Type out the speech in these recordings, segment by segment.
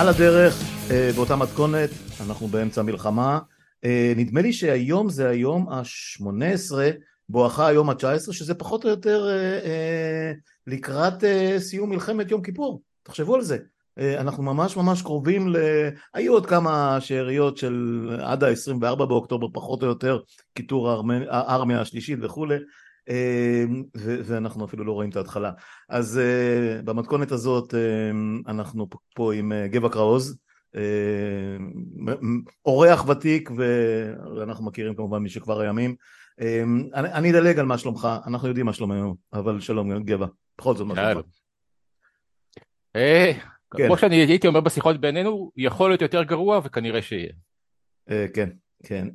על הדרך, אה, באותה מתכונת, אנחנו באמצע המלחמה. אה, נדמה לי שהיום זה היום ה-18, בואכה היום ה-19, שזה פחות או יותר אה, לקראת סיום מלחמת יום כיפור. תחשבו על זה. אנחנו ממש ממש קרובים ל... היו עוד כמה שאריות של עד ה-24 באוקטובר פחות או יותר, קיטור הארמיה השלישית וכולי, ואנחנו אפילו לא רואים את ההתחלה. אז במתכונת הזאת אנחנו פה עם גבע קראוז, אורח ותיק ואנחנו מכירים כמובן מי שכבר הימים. אני אדלג על מה שלומך, אנחנו יודעים מה שלומנו, אבל שלום גבע, בכל זאת מה שלומך. כן. כמו שאני הייתי אומר בשיחות בינינו, יכול להיות יותר גרוע וכנראה שיהיה. אה, כן, כן.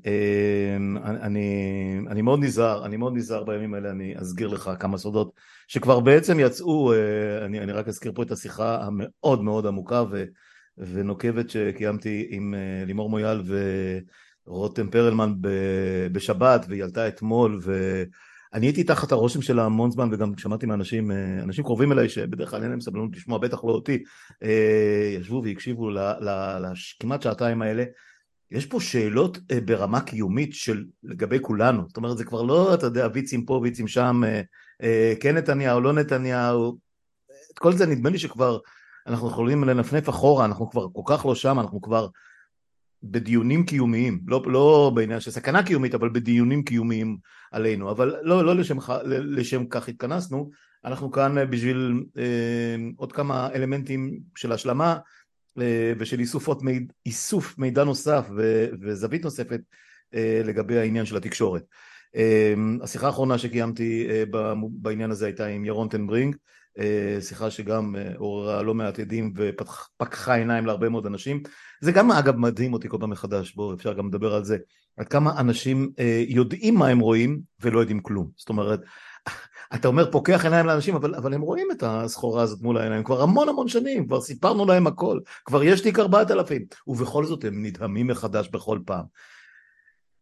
אני, אני מאוד נזהר, אני מאוד נזהר בימים האלה, אני אסגיר לך כמה סודות שכבר בעצם יצאו, אה, אני, אני רק אזכיר פה את השיחה המאוד מאוד עמוקה ו, ונוקבת שקיימתי עם אה, לימור מויאל ורותם פרלמן בשבת, והיא עלתה אתמול, ו... אני הייתי תחת הרושם שלה המון זמן וגם שמעתי מאנשים, אה, אנשים קרובים אליי שבדרך כלל אין להם סבלנות לשמוע, בטח לא אותי, ישבו והקשיבו לכמעט שעתיים האלה. יש פה שאלות אה, ברמה קיומית של לגבי כולנו, זאת אומרת זה כבר לא, אתה יודע, ויצים פה, ויצים שם, כן נתניהו, לא נתניהו, את כל זה נדמה לי שכבר אנחנו יכולים לנפנף אחורה, אנחנו כבר כל כך לא שם, אנחנו כבר בדיונים קיומיים, לא, לא בעניין של סכנה קיומית, אבל בדיונים קיומיים עלינו, אבל לא, לא לשם, לשם כך התכנסנו, אנחנו כאן בשביל אה, עוד כמה אלמנטים של השלמה. אה, ושל איסוף, מיד, איסוף מידע נוסף ו, וזווית נוספת אה, לגבי העניין של התקשורת. אה, השיחה האחרונה שקיימתי אה, בעניין הזה הייתה עם ירון טנברינג, אה, שיחה שגם אה, עוררה לא מעט עדים ופקחה עיניים להרבה מאוד אנשים. זה גם אגב מדהים אותי כל פעם מחדש, בואו אפשר גם לדבר על זה, עד כמה אנשים אה, יודעים מה הם רואים ולא יודעים כלום. זאת אומרת, אתה אומר פוקח עיניים לאנשים, אבל, אבל הם רואים את הסחורה הזאת מול העיניים כבר המון המון שנים, כבר סיפרנו להם הכל, כבר יש תיק ארבעת אלפים, ובכל זאת הם נדהמים מחדש בכל פעם.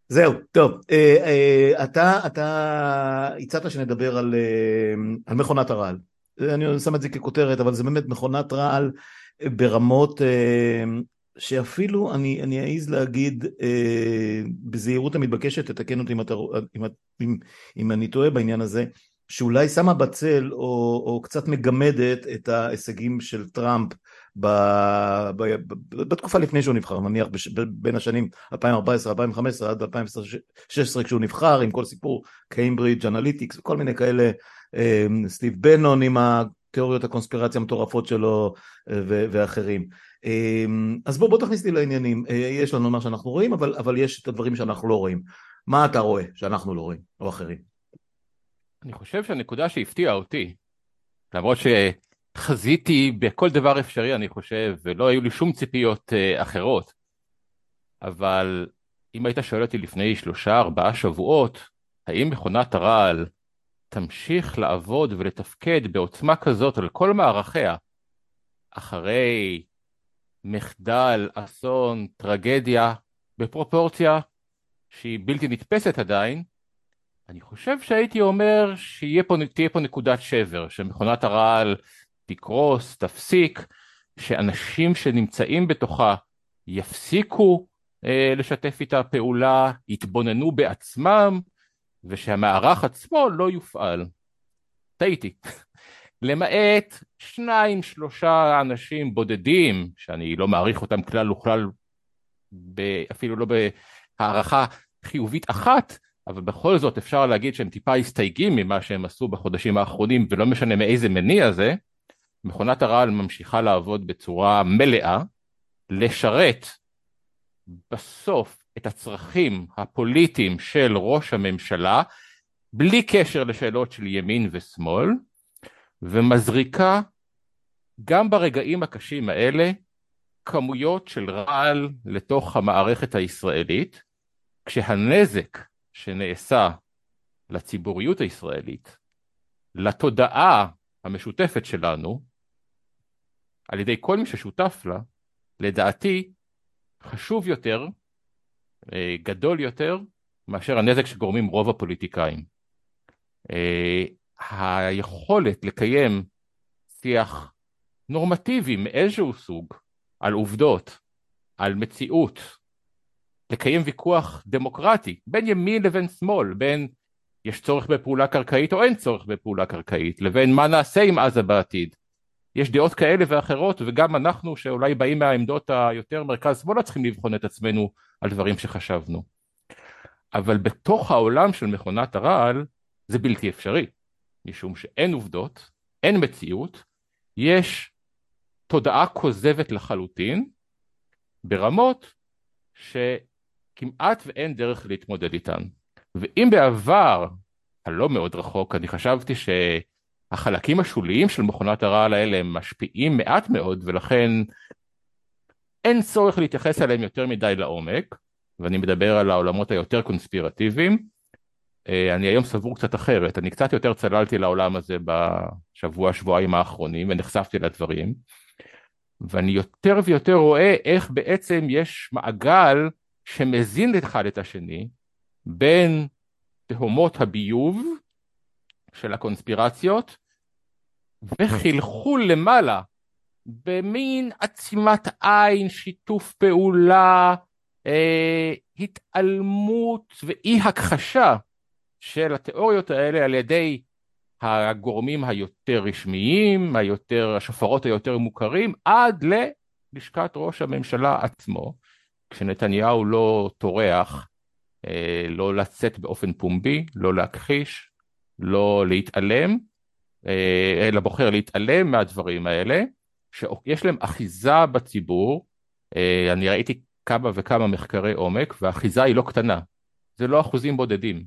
זהו, טוב, אה, אה, אתה, אתה הצעת שנדבר על, אה, על מכונת הרעל. אני שם את זה ככותרת, אבל זה באמת מכונת רעל ברמות אה, שאפילו אני, אני אעז להגיד אה, בזהירות המתבקשת, תתקן אותי אם, אתה, אם, אם, אם אני טועה בעניין הזה, שאולי שמה בצל או, או קצת מגמדת את ההישגים של טראמפ ב, ב, ב, בתקופה לפני שהוא נבחר, נניח בין השנים 2014-2015 עד 2016 כשהוא נבחר, עם כל סיפור קיימברידג' אנליטיקס וכל מיני כאלה אמ, סטיב בנון עם התיאוריות הקונספירציה המטורפות שלו אה, ואחרים. אמ, אז בוא, בוא תכניס אותי לעניינים, אה, יש לנו מה שאנחנו רואים, אבל, אבל יש את הדברים שאנחנו לא רואים. מה אתה רואה שאנחנו לא רואים, או אחרים? אני חושב שהנקודה שהפתיעה אותי, למרות שחזיתי בכל דבר אפשרי, אני חושב, ולא היו לי שום ציפיות uh, אחרות, אבל אם היית שואל אותי לפני שלושה, ארבעה שבועות, האם מכונת הרעל תמשיך לעבוד ולתפקד בעוצמה כזאת על כל מערכיה, אחרי מחדל, אסון, טרגדיה, בפרופורציה שהיא בלתי נתפסת עדיין, אני חושב שהייתי אומר שתהיה פה, פה נקודת שבר, שמכונת הרעל תקרוס, תפסיק, שאנשים שנמצאים בתוכה יפסיקו אה, לשתף איתה פעולה, יתבוננו בעצמם, ושהמערך עצמו לא יופעל. טעיתי. למעט שניים שלושה אנשים בודדים, שאני לא מעריך אותם כלל וכלל, אפילו לא בהערכה חיובית אחת, אבל בכל זאת אפשר להגיד שהם טיפה הסתייגים ממה שהם עשו בחודשים האחרונים, ולא משנה מאיזה מניע זה, מכונת הרעל ממשיכה לעבוד בצורה מלאה, לשרת בסוף את הצרכים הפוליטיים של ראש הממשלה, בלי קשר לשאלות של ימין ושמאל, ומזריקה גם ברגעים הקשים האלה כמויות של רעל לתוך המערכת הישראלית, כשהנזק שנעשה לציבוריות הישראלית, לתודעה המשותפת שלנו, על ידי כל מי ששותף לה, לדעתי חשוב יותר אה, גדול יותר מאשר הנזק שגורמים רוב הפוליטיקאים. אה, היכולת לקיים שיח נורמטיבי מאיזשהו סוג על עובדות, על מציאות, לקיים ויכוח דמוקרטי בין ימין לבין שמאל, בין יש צורך בפעולה קרקעית או אין צורך בפעולה קרקעית, לבין מה נעשה עם עזה בעתיד. יש דעות כאלה ואחרות וגם אנחנו שאולי באים מהעמדות היותר מרכז שמאלה צריכים לבחון את עצמנו על דברים שחשבנו. אבל בתוך העולם של מכונת הרעל זה בלתי אפשרי, משום שאין עובדות, אין מציאות, יש תודעה כוזבת לחלוטין ברמות שכמעט ואין דרך להתמודד איתן. ואם בעבר, הלא מאוד רחוק, אני חשבתי שהחלקים השוליים של מכונת הרעל האלה הם משפיעים מעט מאוד ולכן אין צורך להתייחס אליהם יותר מדי לעומק, ואני מדבר על העולמות היותר קונספירטיביים. אה, אני היום סבור קצת אחרת, אני קצת יותר צללתי לעולם הזה בשבוע שבועיים האחרונים ונחשפתי לדברים ואני יותר ויותר רואה איך בעצם יש מעגל שמזין אחד את השני בין תהומות הביוב של הקונספירציות וחלחול למעלה במין עצימת עין, שיתוף פעולה, אה, התעלמות ואי הכחשה של התיאוריות האלה על ידי הגורמים היותר רשמיים, היותר, השופרות היותר מוכרים, עד ללשכת ראש הממשלה עצמו, כשנתניהו לא טורח אה, לא לצאת באופן פומבי, לא להכחיש, לא להתעלם, אה, אלא בוחר להתעלם מהדברים האלה, שיש להם אחיזה בציבור, אה, אני ראיתי כמה וכמה מחקרי עומק, והאחיזה היא לא קטנה, זה לא אחוזים בודדים,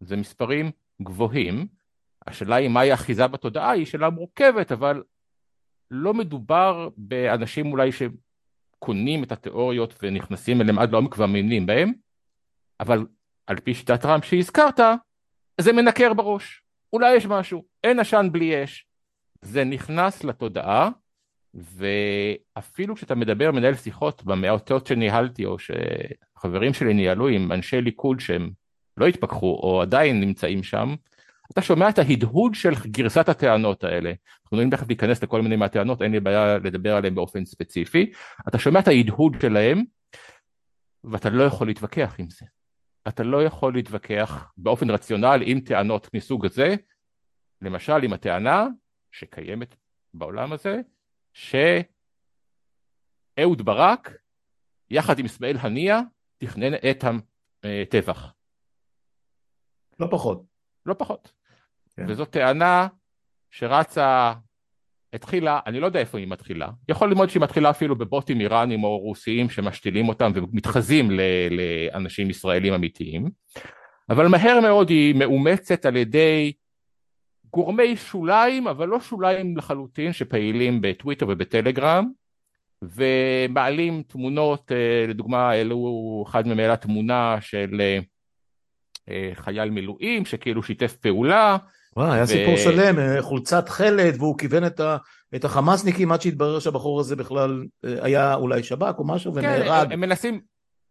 זה מספרים גבוהים, השאלה היא מהי אחיזה בתודעה? היא שאלה מורכבת, אבל לא מדובר באנשים אולי שקונים את התיאוריות ונכנסים אליהם עד לעומק ומאמינים בהם, אבל על פי שיטת טראמפ שהזכרת, זה מנקר בראש. אולי יש משהו, אין עשן בלי אש. זה נכנס לתודעה, ואפילו כשאתה מדבר, מנהל שיחות במאות שניהלתי, או שחברים שלי ניהלו עם אנשי ליכוד שהם לא התפכחו, או עדיין נמצאים שם, אתה שומע את ההדהוד של גרסת הטענות האלה. אנחנו יכולים תכף להיכנס לכל מיני מהטענות, אין לי בעיה לדבר עליהן באופן ספציפי. אתה שומע את ההדהוד שלהם, ואתה לא יכול להתווכח עם זה. אתה לא יכול להתווכח באופן רציונל עם טענות מסוג הזה, למשל עם הטענה שקיימת בעולם הזה, שאהוד ברק יחד עם אסמאעיל הנייה תכנן את הטבח. לא פחות. לא פחות. כן. וזאת טענה שרצה התחילה, אני לא יודע איפה היא מתחילה, יכול ללמוד שהיא מתחילה אפילו בבוטים איראנים או רוסיים שמשתילים אותם ומתחזים לאנשים ישראלים אמיתיים, אבל מהר מאוד היא מאומצת על ידי גורמי שוליים, אבל לא שוליים לחלוטין, שפעילים בטוויטר ובטלגרם, ומעלים תמונות, אה, לדוגמה העלו אחד מהם העלה תמונה של אה, חייל מילואים שכאילו שיתף פעולה, וואי, היה ו... סיפור שלם, אה, חולצת חלד, והוא כיוון את, ה, את החמאסניקים עד שהתברר שהבחור הזה בכלל אה, היה אולי שב"כ או משהו כן, ונהרג. הם מנסים,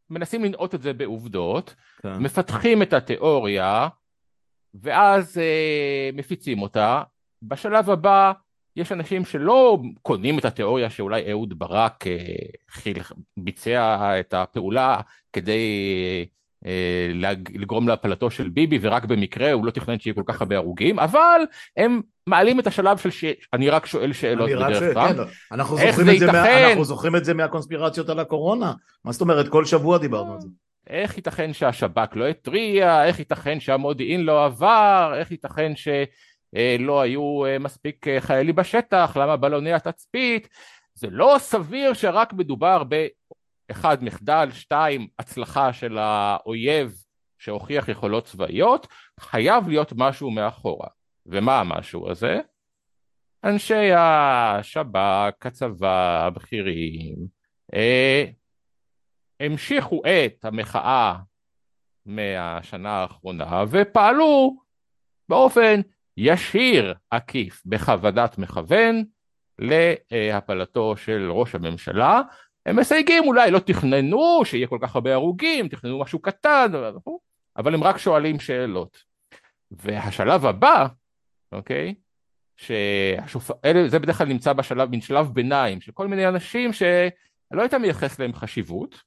מנסים לנעוט את זה בעובדות, כן. מפתחים את התיאוריה, ואז אה, מפיצים אותה. בשלב הבא יש אנשים שלא קונים את התיאוריה שאולי אהוד ברק אה, חיל, ביצע את הפעולה כדי אה, לגרום להפלתו של ביבי ורק במקרה הוא לא תכנן שיהיה כל כך הרבה הרוגים אבל הם מעלים את השלב של שאני רק שואל שאלות בדרך כלל. כן, אנחנו, את זה מה, אנחנו זוכרים את זה מהקונספירציות על הקורונה. מה זאת אומרת כל שבוע דיברנו על זה. איך ייתכן שהשב"כ לא התריע? איך ייתכן שהמודיעין לא עבר? איך ייתכן שלא היו אה, מספיק אה, חיילים בשטח? למה בלוני התצפית? זה לא סביר שרק מדובר ב... אחד, מחדל, שתיים, הצלחה של האויב שהוכיח יכולות צבאיות, חייב להיות משהו מאחורה. ומה המשהו הזה? אנשי השב"כ, הצבא, הבכירים, אה, המשיכו את המחאה מהשנה האחרונה ופעלו באופן ישיר עקיף בכוונת מכוון להפלתו של ראש הממשלה הם מסייגים אולי, לא תכננו שיהיה כל כך הרבה הרוגים, תכננו משהו קטן, אבל הם רק שואלים שאלות. והשלב הבא, אוקיי, שזה בדרך כלל נמצא בשלב, מין שלב ביניים של כל מיני אנשים שלא היית מייחס להם חשיבות,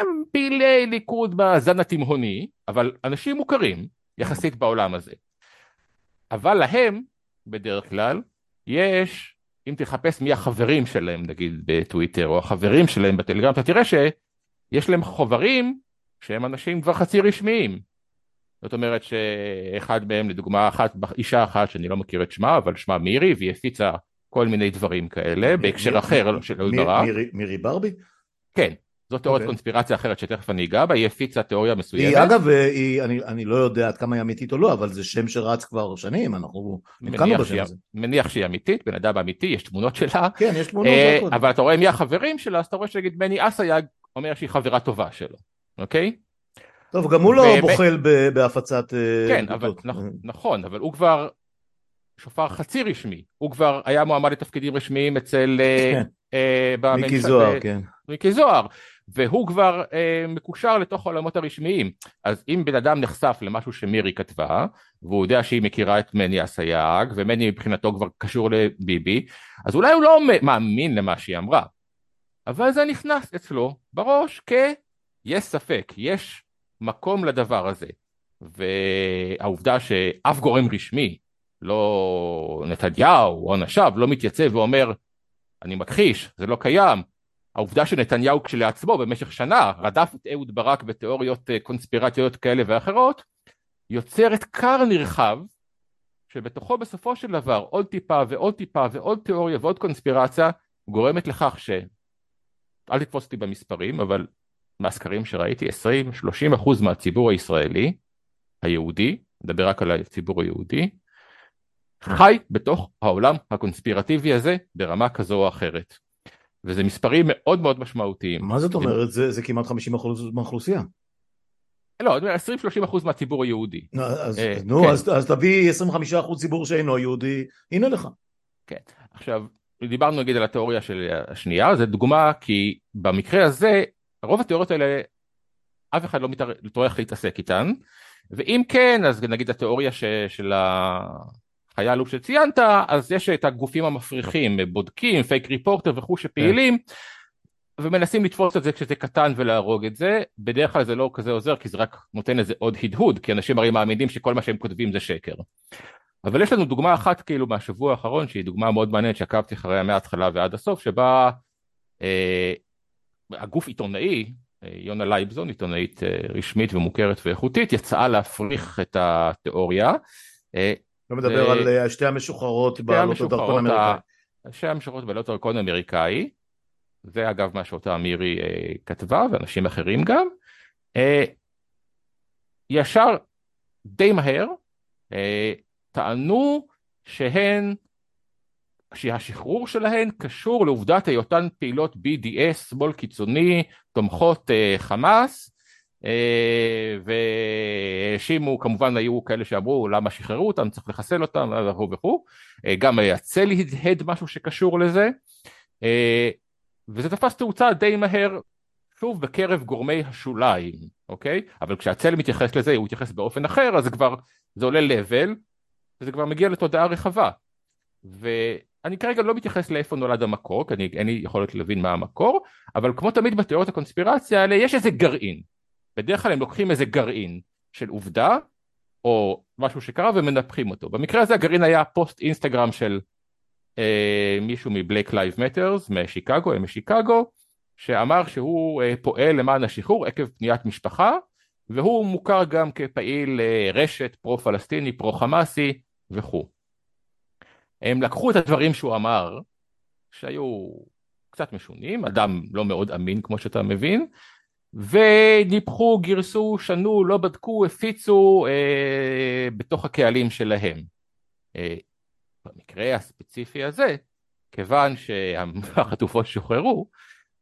הם פעילי ליכוד בזן התימהוני, אבל אנשים מוכרים יחסית בעולם הזה. אבל להם, בדרך כלל, יש, אם תחפש מי החברים שלהם נגיד בטוויטר, או החברים שלהם בטלגרם, אתה תראה שיש להם חוברים שהם אנשים כבר חצי רשמיים. זאת אומרת שאחד מהם, לדוגמה, אחת, אישה אחת שאני לא מכיר את שמה, אבל שמה מירי, והיא הפיצה כל מיני דברים כאלה, בהקשר אחר של אהוד ברק. מירי ברבי? כן, זאת תיאוריית okay. אוקיי. קונספירציה אחרת שתכף אני אגע בה, היא הפיצה תיאוריה מסוימת. היא אגב, היא, אני, אני לא יודע עד כמה היא אמיתית או לא, אבל זה שם שרץ כבר שנים, אנחנו נתקענו בשם הזה. מניח שהיא אמיתית, בן אדם אמיתי, יש תמונות שלה. כן, יש תמונות. אה, אבל אתה רואה מי החברים שלה, אז אתה רואה שנגיד מני אסייג אומר שהיא חברה טובה שלו, אוקיי? טוב, גם הוא לא בוחל בהפצת... אה, כן, אבל, נכון, אבל הוא כבר שופר חצי רשמי, הוא כבר היה מועמד לתפקידים רשמיים אצל... אה, כן. מיקי זוהר, כן. מיקי זוהר. והוא כבר אה, מקושר לתוך העולמות הרשמיים. אז אם בן אדם נחשף למשהו שמירי כתבה, והוא יודע שהיא מכירה את מני אסייג, ומני מבחינתו כבר קשור לביבי, אז אולי הוא לא מאמין למה שהיא אמרה. אבל זה נכנס אצלו בראש כ... יש ספק, יש מקום לדבר הזה. והעובדה שאף גורם רשמי, לא נתניהו או אנשיו, לא מתייצב ואומר, אני מכחיש, זה לא קיים, העובדה שנתניהו כשלעצמו במשך שנה רדף את אהוד ברק בתיאוריות אה, קונספירטיות כאלה ואחרות, יוצרת כר נרחב שבתוכו בסופו של דבר עוד טיפה ועוד טיפה ועוד תיאוריה ועוד קונספירציה גורמת לכך ש... אל תתפוס אותי במספרים, אבל מהסקרים שראיתי 20-30 אחוז מהציבור הישראלי, היהודי, נדבר רק על הציבור היהודי, חי בתוך העולם הקונספירטיבי הזה ברמה כזו או אחרת. וזה מספרים מאוד מאוד משמעותיים. מה זאת אומרת? זה, זה כמעט 50% מהאוכלוסייה. לא, 20-30% אחוז מהציבור היהודי. אז, אה, נו, כן. אז, אז תביא 25% אחוז ציבור שאינו יהודי, הנה לך. כן, עכשיו, דיברנו נגיד על התיאוריה של השנייה, זו דוגמה כי במקרה הזה, רוב התיאוריות האלה, אף אחד לא טורח להתעסק איתן, ואם כן, אז נגיד התיאוריה ש, של ה... חייל לופ שציינת, אז יש את הגופים המפריחים, בודקים, פייק ריפורטר וכו' שפעילים, ומנסים לתפוס את זה כשזה קטן ולהרוג את זה, בדרך כלל זה לא כזה עוזר כי זה רק נותן איזה עוד הדהוד, כי אנשים הרי מאמינים שכל מה שהם כותבים זה שקר. אבל יש לנו דוגמה אחת כאילו מהשבוע האחרון שהיא דוגמה מאוד מעניינת שעקבתי אחריה מההתחלה ועד הסוף, שבה אה, הגוף עיתונאי, אה, יונה לייבזון, עיתונאית אה, רשמית ומוכרת ואיכותית, יצאה להפריך את התיאוריה. לא מדבר על אה, שתי המשוחררות בעלות הדרכון האמריקאי. שתי המשוחררות בעלות הדרכון האמריקאי, זה אגב מה שאותה מירי אה, כתבה ואנשים אחרים גם, אה, ישר די מהר אה, טענו שהן, שהשחרור שלהן קשור לעובדת היותן פעילות BDS, שמאל קיצוני, תומכות אה, חמאס, והאשימו, כמובן היו כאלה שאמרו למה שחררו אותם, צריך לחסל אותם וכו' וכו', אה, גם הצל הדהד משהו שקשור לזה, אה, וזה תפס תאוצה די מהר, שוב בקרב גורמי השוליים, אוקיי? אבל כשהצל מתייחס לזה, הוא מתייחס באופן אחר, אז זה כבר, זה עולה לבל, וזה כבר מגיע לתודעה רחבה. ואני כרגע לא מתייחס לאיפה נולד המקור, כי אני, אין לי יכולת להבין מה המקור, אבל כמו תמיד בתיאוריות הקונספירציה האלה, יש איזה גרעין. בדרך כלל הם לוקחים איזה גרעין של עובדה או משהו שקרה ומנפחים אותו. במקרה הזה הגרעין היה פוסט אינסטגרם של אה, מישהו מ Black Lives Matter משיקגו, הם משיקגו, שאמר שהוא אה, פועל למען השחרור עקב פניית משפחה והוא מוכר גם כפעיל אה, רשת פרו-פלסטיני, פרו-חמאסי וכו'. הם לקחו את הדברים שהוא אמר, שהיו קצת משונים, אדם לא מאוד אמין כמו שאתה מבין, וניפחו, גירסו, שנו, לא בדקו, הפיצו אה, בתוך הקהלים שלהם. אה, במקרה הספציפי הזה, כיוון שהחטופות שוחררו,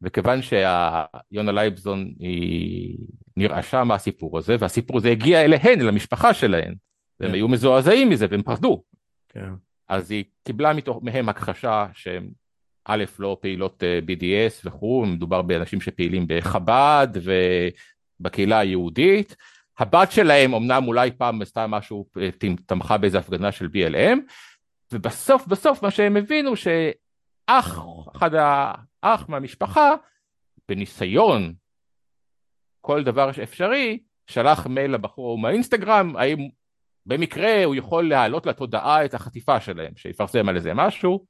וכיוון שיונה לייבזון היא נרעשה מהסיפור הזה, והסיפור הזה הגיע אליהן, אל המשפחה שלהן, והם כן. היו מזועזעים מזה והם פחדו. כן. אז היא קיבלה מתוך, מהם הכחשה שהם א', לא פעילות אה, BDS וכו', מדובר באנשים שפעילים בחב"ד ובקהילה היהודית. הבת שלהם אמנם אולי פעם עשתה משהו, אה, תמכה באיזה הפגנה של BLM, ובסוף בסוף מה שהם הבינו שאח, אחד האח מהמשפחה, בניסיון כל דבר אפשרי, שלח מייל לבחור מהאינסטגרם, האם במקרה הוא יכול להעלות לתודעה את החטיפה שלהם, שיפרסם על איזה משהו,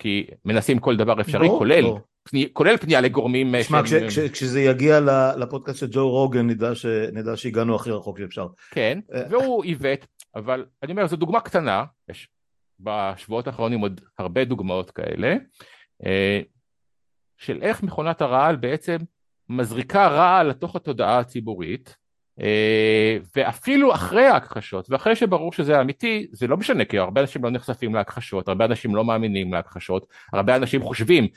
כי מנסים כל דבר אפשרי, בוא, כולל, בוא. פני, כולל פנייה לגורמים... אה, שמע, כש, כש, כשזה יגיע לפודקאסט של ג'ו רוגן, נדע, ש, נדע שהגענו הכי רחוק שאפשר. כן, אה, והוא עיוות, אבל אני אומר, זו דוגמה קטנה, יש בשבועות האחרונים עוד הרבה דוגמאות כאלה, אה, של איך מכונת הרעל בעצם מזריקה רעל לתוך התודעה הציבורית, אה, ואפילו אחרי ההכחשות, ואחרי שברור שזה אמיתי, זה לא משנה, כי הרבה אנשים לא נחשפים להכחשות, הרבה אנשים לא מאמינים להכחשות, הרבה אנשים חושבים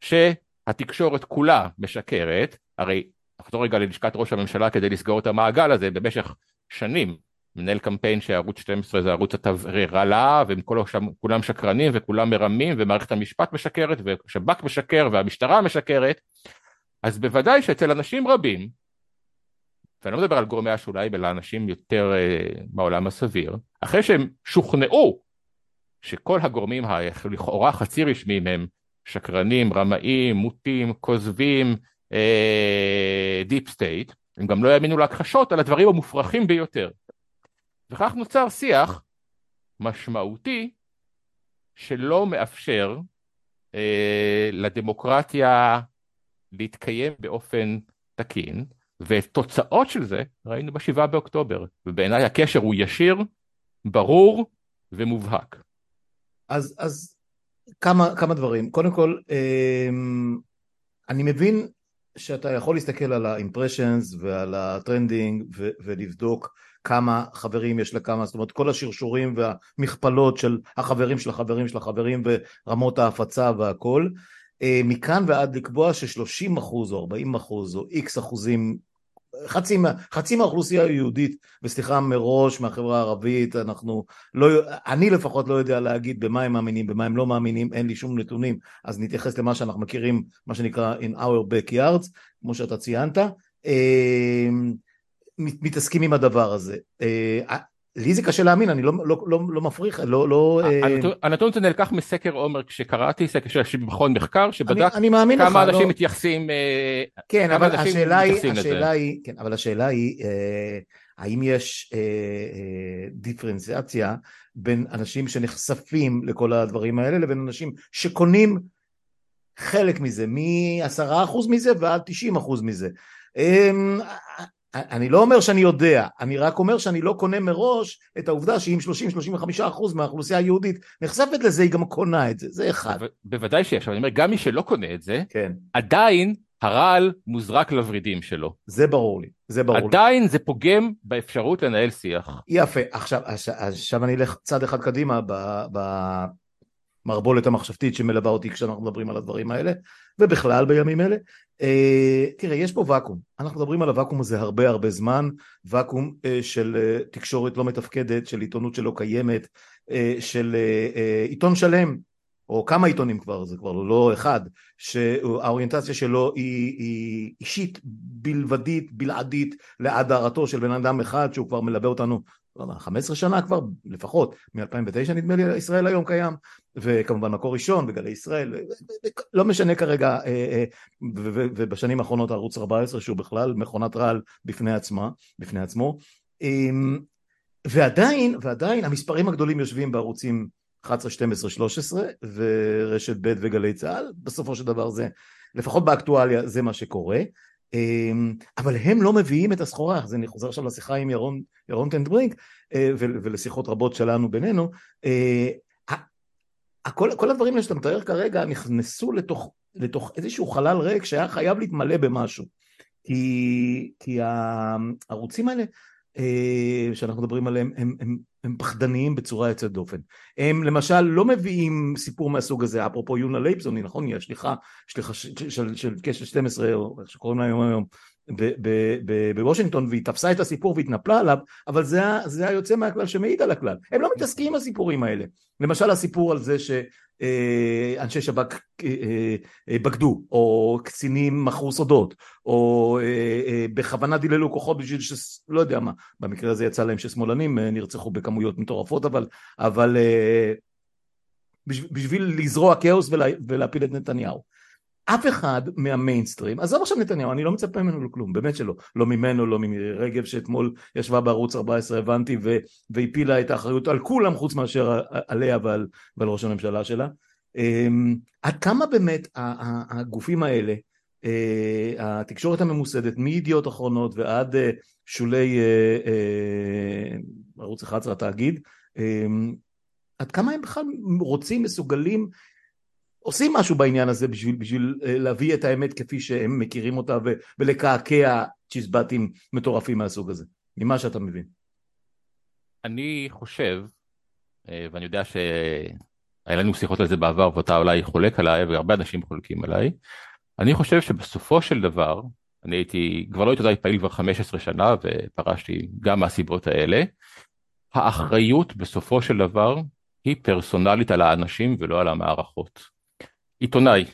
שהתקשורת כולה משקרת, הרי נחזור רגע ללשכת ראש הממשלה כדי לסגור את המעגל הזה. במשך שנים, מנהל קמפיין שערוץ 12 זה ערוץ התברירה וכולם שקרנים וכולם מרמים ומערכת המשפט משקרת ושב"כ משקר והמשטרה משקרת. אז בוודאי שאצל אנשים רבים ואני לא מדבר על גורמי השוליים אלא אנשים יותר uh, בעולם הסביר. אחרי שהם שוכנעו שכל הגורמים הלכאורה חצי רשמיים הם שקרנים, רמאים, מוטים, כוזבים, deep uh, state הם גם לא יאמינו להכחשות על הדברים המופרכים ביותר. וכך נוצר שיח משמעותי שלא מאפשר אה, לדמוקרטיה להתקיים באופן תקין, ותוצאות של זה ראינו בשבעה באוקטובר, ובעיניי הקשר הוא ישיר, ברור ומובהק. אז, אז כמה, כמה דברים. קודם כל, אה, אני מבין שאתה יכול להסתכל על ה impressions ועל ה trending ולבדוק כמה חברים יש לכמה, זאת אומרת כל השרשורים והמכפלות של החברים של החברים של החברים ורמות ההפצה והכל. אה, מכאן ועד לקבוע ש-30 אחוז או 40 אחוז או איקס אחוזים, חצי, חצי מהאוכלוסייה היהודית, וסליחה מראש מהחברה הערבית, אנחנו לא, אני לפחות לא יודע להגיד במה הם מאמינים, במה הם לא מאמינים, אין לי שום נתונים, אז נתייחס למה שאנחנו מכירים, מה שנקרא in our backyards, כמו שאתה ציינת. אה, מתעסקים עם הדבר הזה. אה, לי זה קשה להאמין, אני לא, לא, לא, לא מפריך, לא... לא אה, הנתון הזה נלקח מסקר עומר כשקראתי, סקר של מכון מחקר, שבדק אני, אני כמה לך, אנשים לא... מתייחסים... אה, כן, אבל השאלה היא, השאלה היא, כן, אבל השאלה היא, האם יש דיפרנציאציה בין אנשים שנחשפים לכל הדברים האלה לבין אנשים שקונים חלק מזה, מ-10% מזה ועד 90% מזה. אני לא אומר שאני יודע, אני רק אומר שאני לא קונה מראש את העובדה שאם 30-35% מהאוכלוסייה היהודית נחשפת לזה, היא גם קונה את זה, זה אחד. בוודאי שיש, אבל אני אומר, גם מי שלא קונה את זה, כן. עדיין הרעל מוזרק לוורידים שלו. זה ברור לי, זה ברור עדיין לי. עדיין זה פוגם באפשרות לנהל שיח. יפה, עכשיו, עכשיו אני אלך צעד אחד קדימה במערבולת המחשבתית שמלווה אותי כשאנחנו מדברים על הדברים האלה, ובכלל בימים אלה. Uh, תראה, יש פה ואקום, אנחנו מדברים על הוואקום הזה הרבה הרבה זמן, ואקום uh, של uh, תקשורת לא מתפקדת, של עיתונות שלא קיימת, של עיתון שלם, או כמה עיתונים כבר, זה כבר לא אחד, שהאוריינטציה שלו היא, היא אישית, בלבדית, בלעדית, להדרתו של בן אדם אחד שהוא כבר מלווה אותנו 15 שנה כבר, לפחות, מ-2009 נדמה לי ישראל היום קיים, וכמובן מקור ראשון וגלי ישראל, לא משנה כרגע, אה, אה, ובשנים האחרונות ערוץ 14 שהוא בכלל מכונת רעל בפני עצמה, בפני עצמו, אמ, ועדיין, ועדיין המספרים הגדולים יושבים בערוצים 11, 12, 13 ורשת ב' וגלי צה"ל, בסופו של דבר זה, לפחות באקטואליה זה מה שקורה. אמ, אבל הם לא מביאים את הסחורה, אז אני חוזר עכשיו לשיחה עם ירון, ירון טנדברינק אה, ולשיחות רבות שלנו בינינו, אה, כל, הדברים האלה שאתה מתאר כרגע נכנסו לתוך, לתוך איזשהו חלל ריק שהיה חייב להתמלא במשהו. כי, כי הערוצים האלה שאנחנו מדברים עליהם הם, הם, הם פחדניים בצורה יוצאת דופן. הם למשל לא מביאים סיפור מהסוג הזה, אפרופו יונה לייבזוני, נכון? היא השליחה, שליחה של, קשת 12, או איך שקוראים לה היום היום, בוושינגטון, והיא תפסה את הסיפור והתנפלה עליו, אבל זה, זה היוצא מהכלל שמעיד על הכלל. הם לא מתעסקים עם הסיפורים האלה. למשל הסיפור על זה ש... אה, שב"כ אה, אה, בגדו, או קצינים מכרו סודות, או בכוונה דיללו כוחות בשביל ש... לא יודע מה, במקרה הזה יצא להם ששמאלנים נרצחו בכמויות מטורפות, אבל, אבל בשביל לזרוע כאוס ולה, ולהפיל את נתניהו. אף אחד מהמיינסטרים, עזוב עכשיו נתניהו, אני לא מצפה ממנו לכלום, באמת שלא, לא ממנו, לא ממירי רגב שאתמול ישבה בערוץ 14 הבנתי והפילה את האחריות על כולם חוץ מאשר עליה ועל, ועל ראש הממשלה שלה. אמ, עד כמה באמת הגופים האלה, אה, התקשורת הממוסדת, מידיעות אחרונות ועד אה, שולי אה, ערוץ 11 התאגיד, אמ, עד כמה הם בכלל רוצים, מסוגלים, עושים משהו בעניין הזה בשביל, בשביל להביא את האמת כפי שהם מכירים אותה ולקעקע צ'יזבטים מטורפים מהסוג הזה, ממה שאתה מבין. אני חושב, ואני יודע ש... היה לנו שיחות על זה בעבר ואתה אולי חולק עליי והרבה אנשים חולקים עליי. אני חושב שבסופו של דבר, אני הייתי, כבר לא עיתונאי פעיל כבר 15 שנה ופרשתי גם מהסיבות האלה, האחריות בסופו של דבר היא פרסונלית על האנשים ולא על המערכות. עיתונאי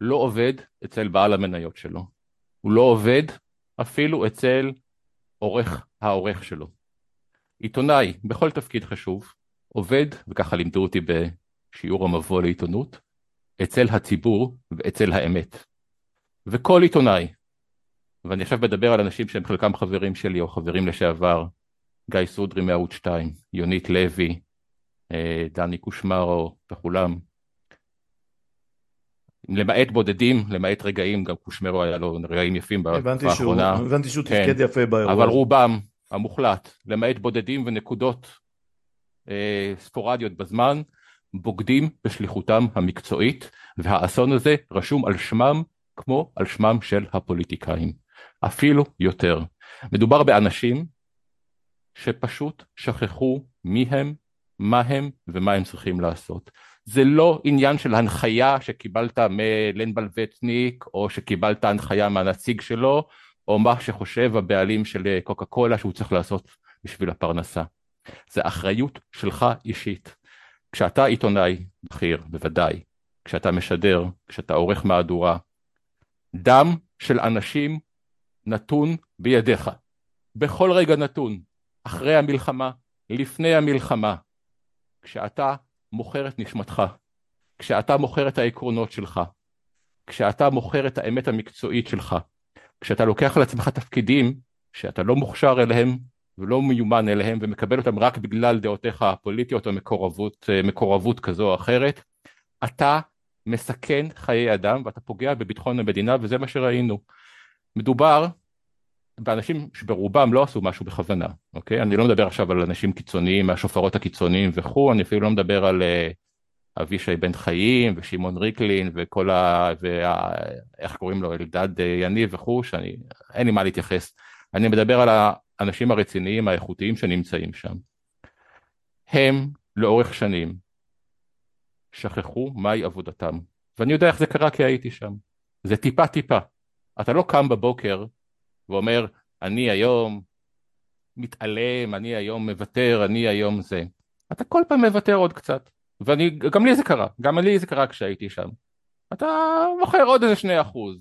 לא עובד אצל בעל המניות שלו, הוא לא עובד אפילו אצל עורך העורך שלו. עיתונאי בכל תפקיד חשוב עובד, וככה לימדו אותי בשיעור המבוא לעיתונות, אצל הציבור ואצל האמת. וכל עיתונאי, ואני עכשיו מדבר על אנשים שהם חלקם חברים שלי או חברים לשעבר, גיא סודרי מערוץ 2, יונית לוי, אה, דני קושמרו וכולם. למעט בודדים, למעט רגעים, גם קושמרו היה לו רגעים יפים בתקופה האחרונה. הבנתי שהוא כן, תפקד יפה באירוע. אבל רובם המוחלט, למעט בודדים ונקודות אה, ספורדיות בזמן, בוגדים בשליחותם המקצועית, והאסון הזה רשום על שמם כמו על שמם של הפוליטיקאים. אפילו יותר. מדובר באנשים שפשוט שכחו מי הם, מה הם ומה הם צריכים לעשות. זה לא עניין של הנחיה שקיבלת מלן בלווטניק, או שקיבלת הנחיה מהנציג שלו, או מה שחושב הבעלים של קוקה קולה שהוא צריך לעשות בשביל הפרנסה. זה אחריות שלך אישית. כשאתה עיתונאי בכיר, בוודאי, כשאתה משדר, כשאתה עורך מהדורה, דם של אנשים נתון בידיך. בכל רגע נתון, אחרי המלחמה, לפני המלחמה, כשאתה מוכר את נשמתך, כשאתה מוכר את העקרונות שלך, כשאתה מוכר את האמת המקצועית שלך, כשאתה לוקח על עצמך תפקידים שאתה לא מוכשר אליהם ולא מיומן אליהם ומקבל אותם רק בגלל דעותיך הפוליטיות או מקורבות, אה, מקורבות כזו או אחרת, אתה מסכן חיי אדם ואתה פוגע בביטחון המדינה וזה מה שראינו. מדובר באנשים שברובם לא עשו משהו בכוונה, אוקיי? אני לא מדבר עכשיו על אנשים קיצוניים מהשופרות הקיצוניים וכו', אני אפילו לא מדבר על uh, אבישי בן חיים ושמעון ריקלין וכל ה... וה... איך קוראים לו? אלדד אה, יניב וכו', שאני... אין לי מה להתייחס. אני מדבר על האנשים הרציניים האיכותיים שנמצאים שם. הם לאורך שנים שכחו מהי עבודתם, ואני יודע איך זה קרה כי הייתי שם. זה טיפה טיפה. אתה לא קם בבוקר ואומר, אני היום מתעלם, אני היום מוותר, אני היום זה. אתה כל פעם מוותר עוד קצת. וגם לי זה קרה, גם לי זה קרה כשהייתי שם. אתה מוכר עוד איזה שני אחוז,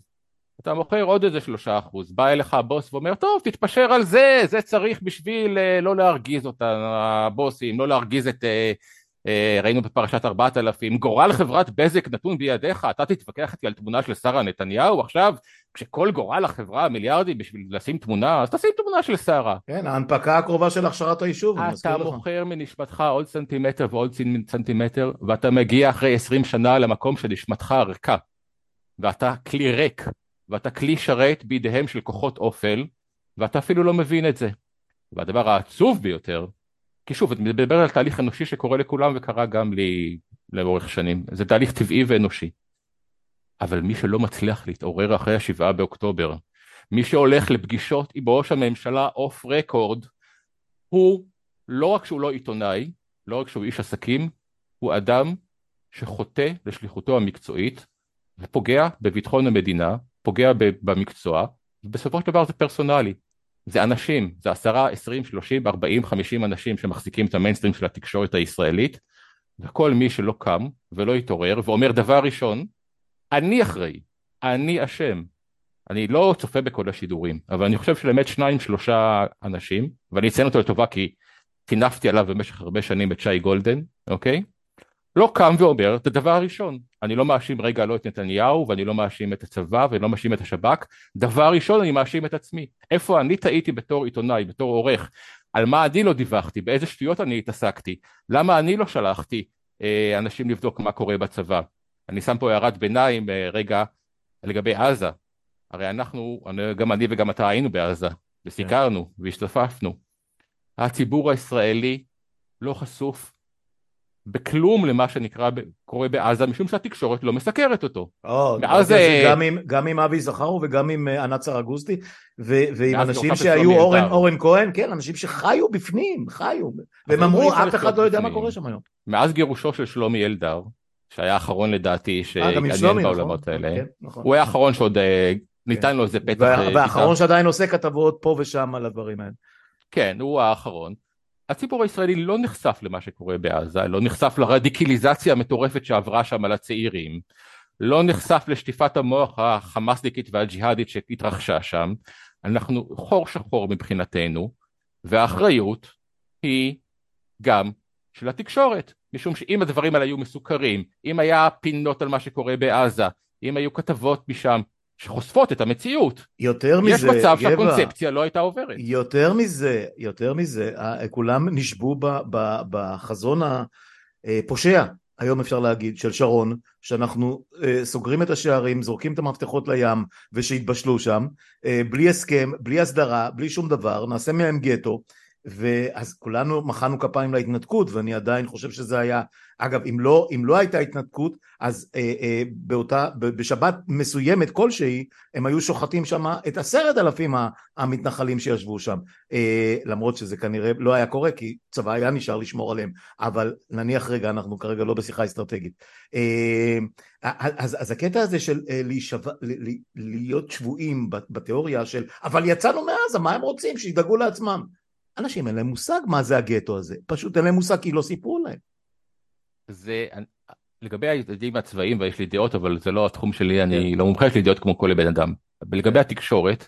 אתה מוכר עוד איזה שלושה אחוז, בא אליך הבוס ואומר, טוב, תתפשר על זה, זה צריך בשביל אה, לא להרגיז אותנו, הבוסים, לא להרגיז את, אה, אה, ראינו בפרשת ארבעת אלפים, גורל חברת בזק נתון בידיך, אתה תתווכח איתי על תמונה של שרה נתניהו עכשיו, כשכל גורל החברה מיליארדים בשביל לשים תמונה, אז תשים תמונה של שרה. כן, ההנפקה הקרובה של הכשרת היישוב, אני מזכיר לך. אתה מוכר מנשמתך עוד סנטימטר ועוד סנטימטר, ואתה מגיע אחרי עשרים שנה למקום שנשמתך ריקה, ואתה כלי ריק. ואתה כלי שרת בידיהם של כוחות אופל, ואתה אפילו לא מבין את זה. והדבר העצוב ביותר, כי שוב, אני מדבר על תהליך אנושי שקורה לכולם וקרה גם לי לאורך שנים, זה תהליך טבעי ואנושי. אבל מי שלא מצליח להתעורר אחרי השבעה באוקטובר, מי שהולך לפגישות עם ראש הממשלה אוף רקורד, הוא לא רק שהוא לא עיתונאי, לא רק שהוא איש עסקים, הוא אדם שחוטא לשליחותו המקצועית ופוגע בביטחון המדינה פוגע במקצוע, ובסופו של דבר זה פרסונלי. זה אנשים, זה עשרה, עשרים, שלושים, ארבעים, חמישים אנשים שמחזיקים את המיינסטרים של התקשורת הישראלית, וכל מי שלא קם ולא התעורר ואומר דבר ראשון, אני אחראי, אני אשם. אני לא צופה בכל השידורים, אבל אני חושב שלאמת שניים שלושה אנשים, ואני אציין אותו לטובה כי טינפתי עליו במשך הרבה שנים את שי גולדן, אוקיי? לא קם ואומר את הדבר הראשון. אני לא מאשים רגע לא את נתניהו ואני לא מאשים את הצבא ואני לא מאשים את השב"כ. דבר ראשון אני מאשים את עצמי. איפה אני טעיתי בתור עיתונאי, בתור עורך? על מה אני לא דיווחתי? באיזה שטויות אני התעסקתי? למה אני לא שלחתי אה, אנשים לבדוק מה קורה בצבא? אני שם פה הערת ביניים אה, רגע לגבי עזה. הרי אנחנו, גם אני וגם אתה היינו בעזה וסיקרנו והשתפפנו. הציבור הישראלי לא חשוף בכלום למה שנקרא קורה בעזה משום שהתקשורת לא מסקרת אותו. או, מאז, גם, עם, גם עם אבי זכרו וגם עם אה, ענת סרגוסטי ועם אנשים שהיו אורן, אורן כהן, כן, אנשים שחיו בפנים, חיו, והם אמרו אף אחד לא יודע מה קורה שם היום. מאז גירושו של שלומי אלדר, שהיה האחרון לדעתי אה, שעניין נכון, בעולמות האלה, כן, נכון. הוא היה האחרון שעוד ניתן כן. לו איזה פתח. והאחרון שעדיין עושה כתבות פה ושם על הדברים האלה. כן, הוא האחרון. הציבור הישראלי לא נחשף למה שקורה בעזה, לא נחשף לרדיקליזציה המטורפת שעברה שם על הצעירים, לא נחשף לשטיפת המוח החמאסניקית והג'יהאדית שהתרחשה שם, אנחנו חור שחור מבחינתנו, והאחריות היא גם של התקשורת, משום שאם הדברים האלה היו מסוכרים, אם היה פינות על מה שקורה בעזה, אם היו כתבות משם, שחושפות את המציאות. יותר מזה, יש מצב גבע, שהקונספציה לא הייתה עוברת. יותר מזה, יותר מזה, כולם נשבו בחזון הפושע, היום אפשר להגיד, של שרון, שאנחנו אה, סוגרים את השערים, זורקים את המפתחות לים ושיתבשלו שם, אה, בלי הסכם, בלי הסדרה, בלי שום דבר, נעשה מהם גטו. ואז כולנו מחאנו כפיים להתנתקות ואני עדיין חושב שזה היה אגב אם לא, אם לא הייתה התנתקות אז אה, אה, באותה, בשבת מסוימת כלשהי הם היו שוחטים שם את עשרת אלפים המתנחלים שישבו שם. אה, למרות שזה כנראה לא היה קורה כי צבא היה נשאר לשמור עליהם. אבל נניח רגע אנחנו כרגע לא בשיחה אסטרטגית. אה, אז, אז הקטע הזה של אה, להישבע, להיות שבויים בתיאוריה של אבל יצאנו מעזה מה הם רוצים? שידאגו לעצמם אנשים אין להם מושג מה זה הגטו הזה, פשוט אין להם מושג כי לא סיפרו להם. זה, לגבי הידידים הצבאיים ויש לי דעות אבל זה לא התחום שלי, אני כן. לא מומחה, יש לי דעות כמו כל בן אדם. לגבי כן. התקשורת,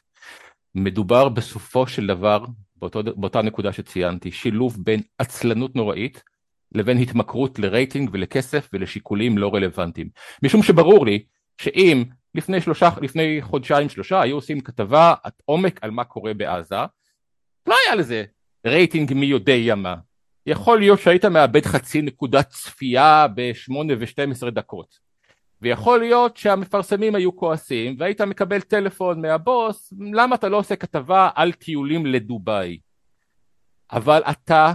מדובר בסופו של דבר, באותו, באותה נקודה שציינתי, שילוב בין עצלנות נוראית לבין התמכרות לרייטינג ולכסף ולשיקולים לא רלוונטיים. משום שברור לי שאם לפני, שלושה, לפני חודשיים שלושה היו עושים כתבה עומק על מה קורה בעזה, לא היה לזה רייטינג מי יודע מה. יכול להיות שהיית מאבד חצי נקודת צפייה בשמונה ושתים עשרה דקות. ויכול להיות שהמפרסמים היו כועסים והיית מקבל טלפון מהבוס למה אתה לא עושה כתבה על טיולים לדובאי. אבל אתה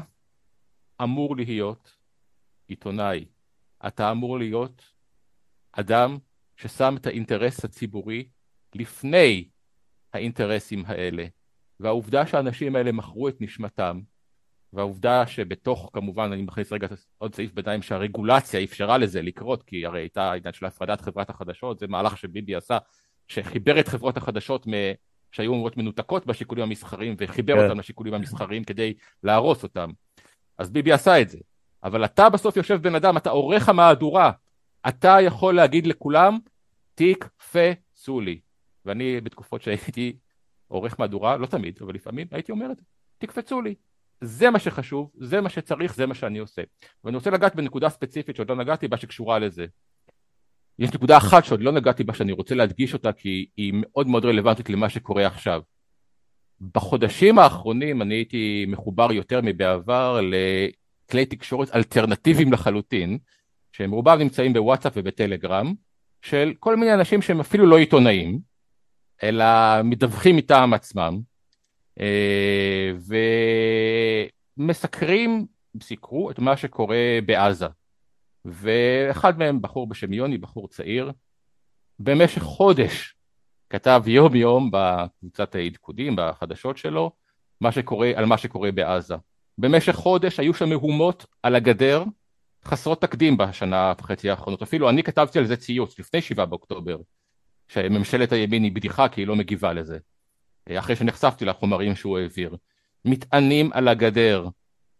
אמור להיות עיתונאי. אתה אמור להיות אדם ששם את האינטרס הציבורי לפני האינטרסים האלה. והעובדה שהאנשים האלה מכרו את נשמתם, והעובדה שבתוך, כמובן, אני מכניס רגע עוד סעיף ביניים שהרגולציה אפשרה לזה לקרות, כי הרי הייתה העניין של הפרדת חברת החדשות, זה מהלך שביבי עשה, שחיבר את חברות החדשות מ... שהיו אמורות מנותקות בשיקולים המסחריים, וחיבר כן. אותם לשיקולים המסחריים כדי להרוס אותם. אז ביבי עשה את זה. אבל אתה בסוף יושב בן אדם, אתה עורך המהדורה, אתה יכול להגיד לכולם, תקפצו לי. ואני בתקופות שהייתי עורך מהדורה, לא תמיד, אבל לפעמים הייתי אומר את זה, תקפצו לי. זה מה שחשוב, זה מה שצריך, זה מה שאני עושה. ואני רוצה לגעת בנקודה ספציפית שעוד לא נגעתי בה שקשורה לזה. יש נקודה אחת שעוד לא נגעתי בה שאני רוצה להדגיש אותה כי היא מאוד מאוד רלוונטית למה שקורה עכשיו. בחודשים האחרונים אני הייתי מחובר יותר מבעבר לכלי תקשורת אלטרנטיביים לחלוטין, שהם רובם נמצאים בוואטסאפ ובטלגרם, של כל מיני אנשים שהם אפילו לא עיתונאים, אלא מדווחים מטעם עצמם, אה, ומסקרים, סיקרו את מה שקורה בעזה. ואחד מהם, בחור בשם יוני, בחור צעיר, במשך חודש כתב יום יום בקבוצת העדכונים, בחדשות שלו, מה שקורה, על מה שקורה בעזה. במשך חודש היו שם מהומות על הגדר חסרות תקדים בשנה וחצי האחרונות. אפילו אני כתבתי על זה ציוץ לפני שבעה באוקטובר. שממשלת הימין היא בדיחה כי היא לא מגיבה לזה, אחרי שנחשפתי לחומרים שהוא העביר. מטענים על הגדר,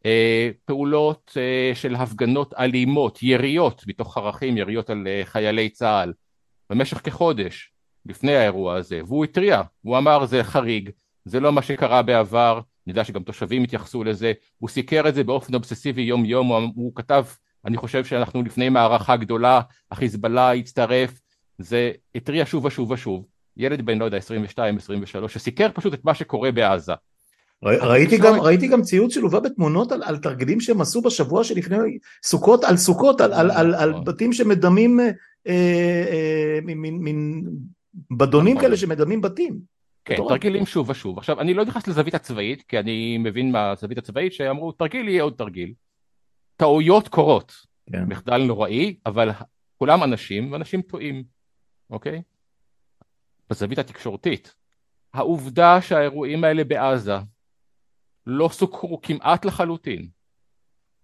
אה, פעולות אה, של הפגנות אלימות, יריות מתוך ערכים, יריות על אה, חיילי צה"ל, במשך כחודש לפני האירוע הזה, והוא התריע, הוא אמר זה חריג, זה לא מה שקרה בעבר, יודע שגם תושבים התייחסו לזה, הוא סיקר את זה באופן אובססיבי יום יום, הוא, הוא כתב אני חושב שאנחנו לפני מערכה גדולה, החיזבאללה יצטרף, זה התריע שוב ושוב ושוב. ילד בן, לא יודע, 22, 23, שסיקר פשוט את מה שקורה בעזה. ראיתי גם, ראיתי גם ציוץ שלווה בתמונות על, על תרגילים שהם עשו בשבוע שלפני סוכות על סוכות, על, על, על, על נכון. בתים שמדמים אה, אה, מין בדונים נכון. כאלה שמדמים בתים. כן, תרגילים שוב ושוב. עכשיו, אני לא נכנס לזווית הצבאית, כי אני מבין מהזווית הצבאית שאמרו, תרגיל יהיה עוד תרגיל. טעויות קורות, כן. מחדל נוראי, אבל כולם אנשים, ואנשים טועים, אוקיי? בזווית התקשורתית, העובדה שהאירועים האלה בעזה לא סוקרו כמעט לחלוטין,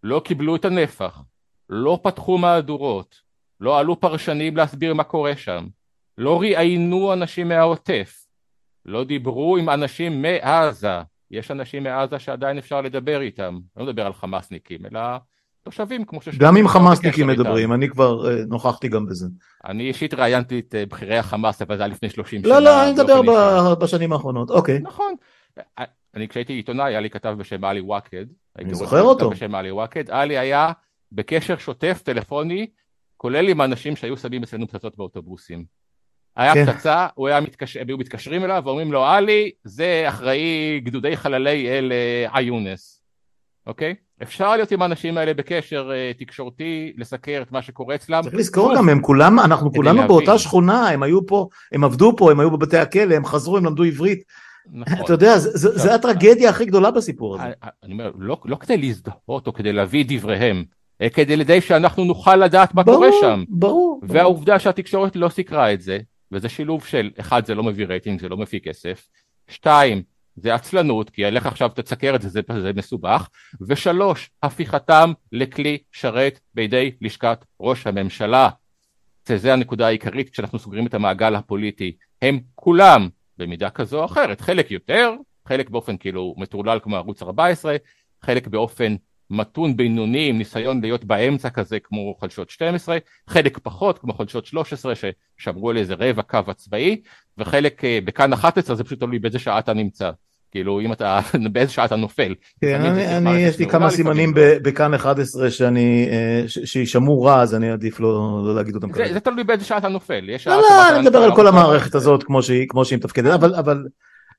לא קיבלו את הנפח, לא פתחו מהדורות, לא עלו פרשנים להסביר מה קורה שם, לא ראיינו אנשים מהעוטף, לא דיברו עם אנשים מעזה, יש אנשים מעזה שעדיין אפשר לדבר איתם, לא מדבר על חמאסניקים, אלא תושבים כמו ש... גם עם חמאסניקים מדברים, אני כבר uh, נוכחתי גם בזה. אני אישית ראיינתי את uh, בכירי החמאס, אבל זה היה לפני 30 לא, שנה. לא, לא, אני מדבר ב- בשנים האחרונות, אוקיי. נכון. אני כשהייתי עיתונאי, היה לי כתב בשם עלי וואקד. אני זוכר אותו. בשם עלי וואקד. עלי היה בקשר שוטף, טלפוני, כולל עם אנשים שהיו שמים אצלנו פצצות באוטובוסים. היה כן. פצצה, הוא היה מתקשר, היו מתקשרים אליו ואומרים לו, עלי, זה אחראי גדודי חללי אל עיונס, אוקיי? אפשר להיות עם האנשים האלה בקשר uh, תקשורתי, לסקר את מה שקורה אצלם. צריך לזכור גם, הם כולם, אנחנו כולנו. באותה שכונה, הם היו פה, הם עבדו פה, הם היו בבתי הכלא, הם חזרו, הם למדו עברית. נכון. אתה יודע, זה הטרגדיה הכי גדולה בסיפור הזה. אני אומר, לא, לא כדי להזדהות או כדי להביא את דבריהם, כדי לידי שאנחנו נוכל לדעת מה קורה שם. ברור. והעובדה ברור. שהתקשורת לא סיקרה את זה, וזה שילוב של, אחד, זה לא מביא רייטינג, זה לא מביא כסף, שתיים, זה עצלנות, כי לך עכשיו תסקר את זה, זה, זה מסובך, ושלוש, הפיכתם לכלי שרת בידי לשכת ראש הממשלה. זה הנקודה העיקרית כשאנחנו סוגרים את המעגל הפוליטי. הם כולם, במידה כזו או אחרת, חלק יותר, חלק באופן כאילו מטורלל כמו ערוץ 14, חלק באופן מתון בינוני עם ניסיון להיות באמצע כזה כמו חדשות 12, חלק פחות כמו חדשות 13 ששמרו על איזה רבע קו הצבאי, וחלק אה, בכאן 11 זה פשוט תלוי באיזה שעה אתה נמצא. כאילו אם אתה באיזה שעה אתה נופל. כן, אני, אני יש לי כמה סימנים בכאן 11 שאני, אה, שישמעו רע אז אני עדיף לא, לא להגיד אותם כרגע. זה תלוי באיזה שעה אתה נופל. לא, לא, אני מדבר על כל המערכת הזאת כמו שהיא, כמו שהיא מתפקדת, אבל, אבל,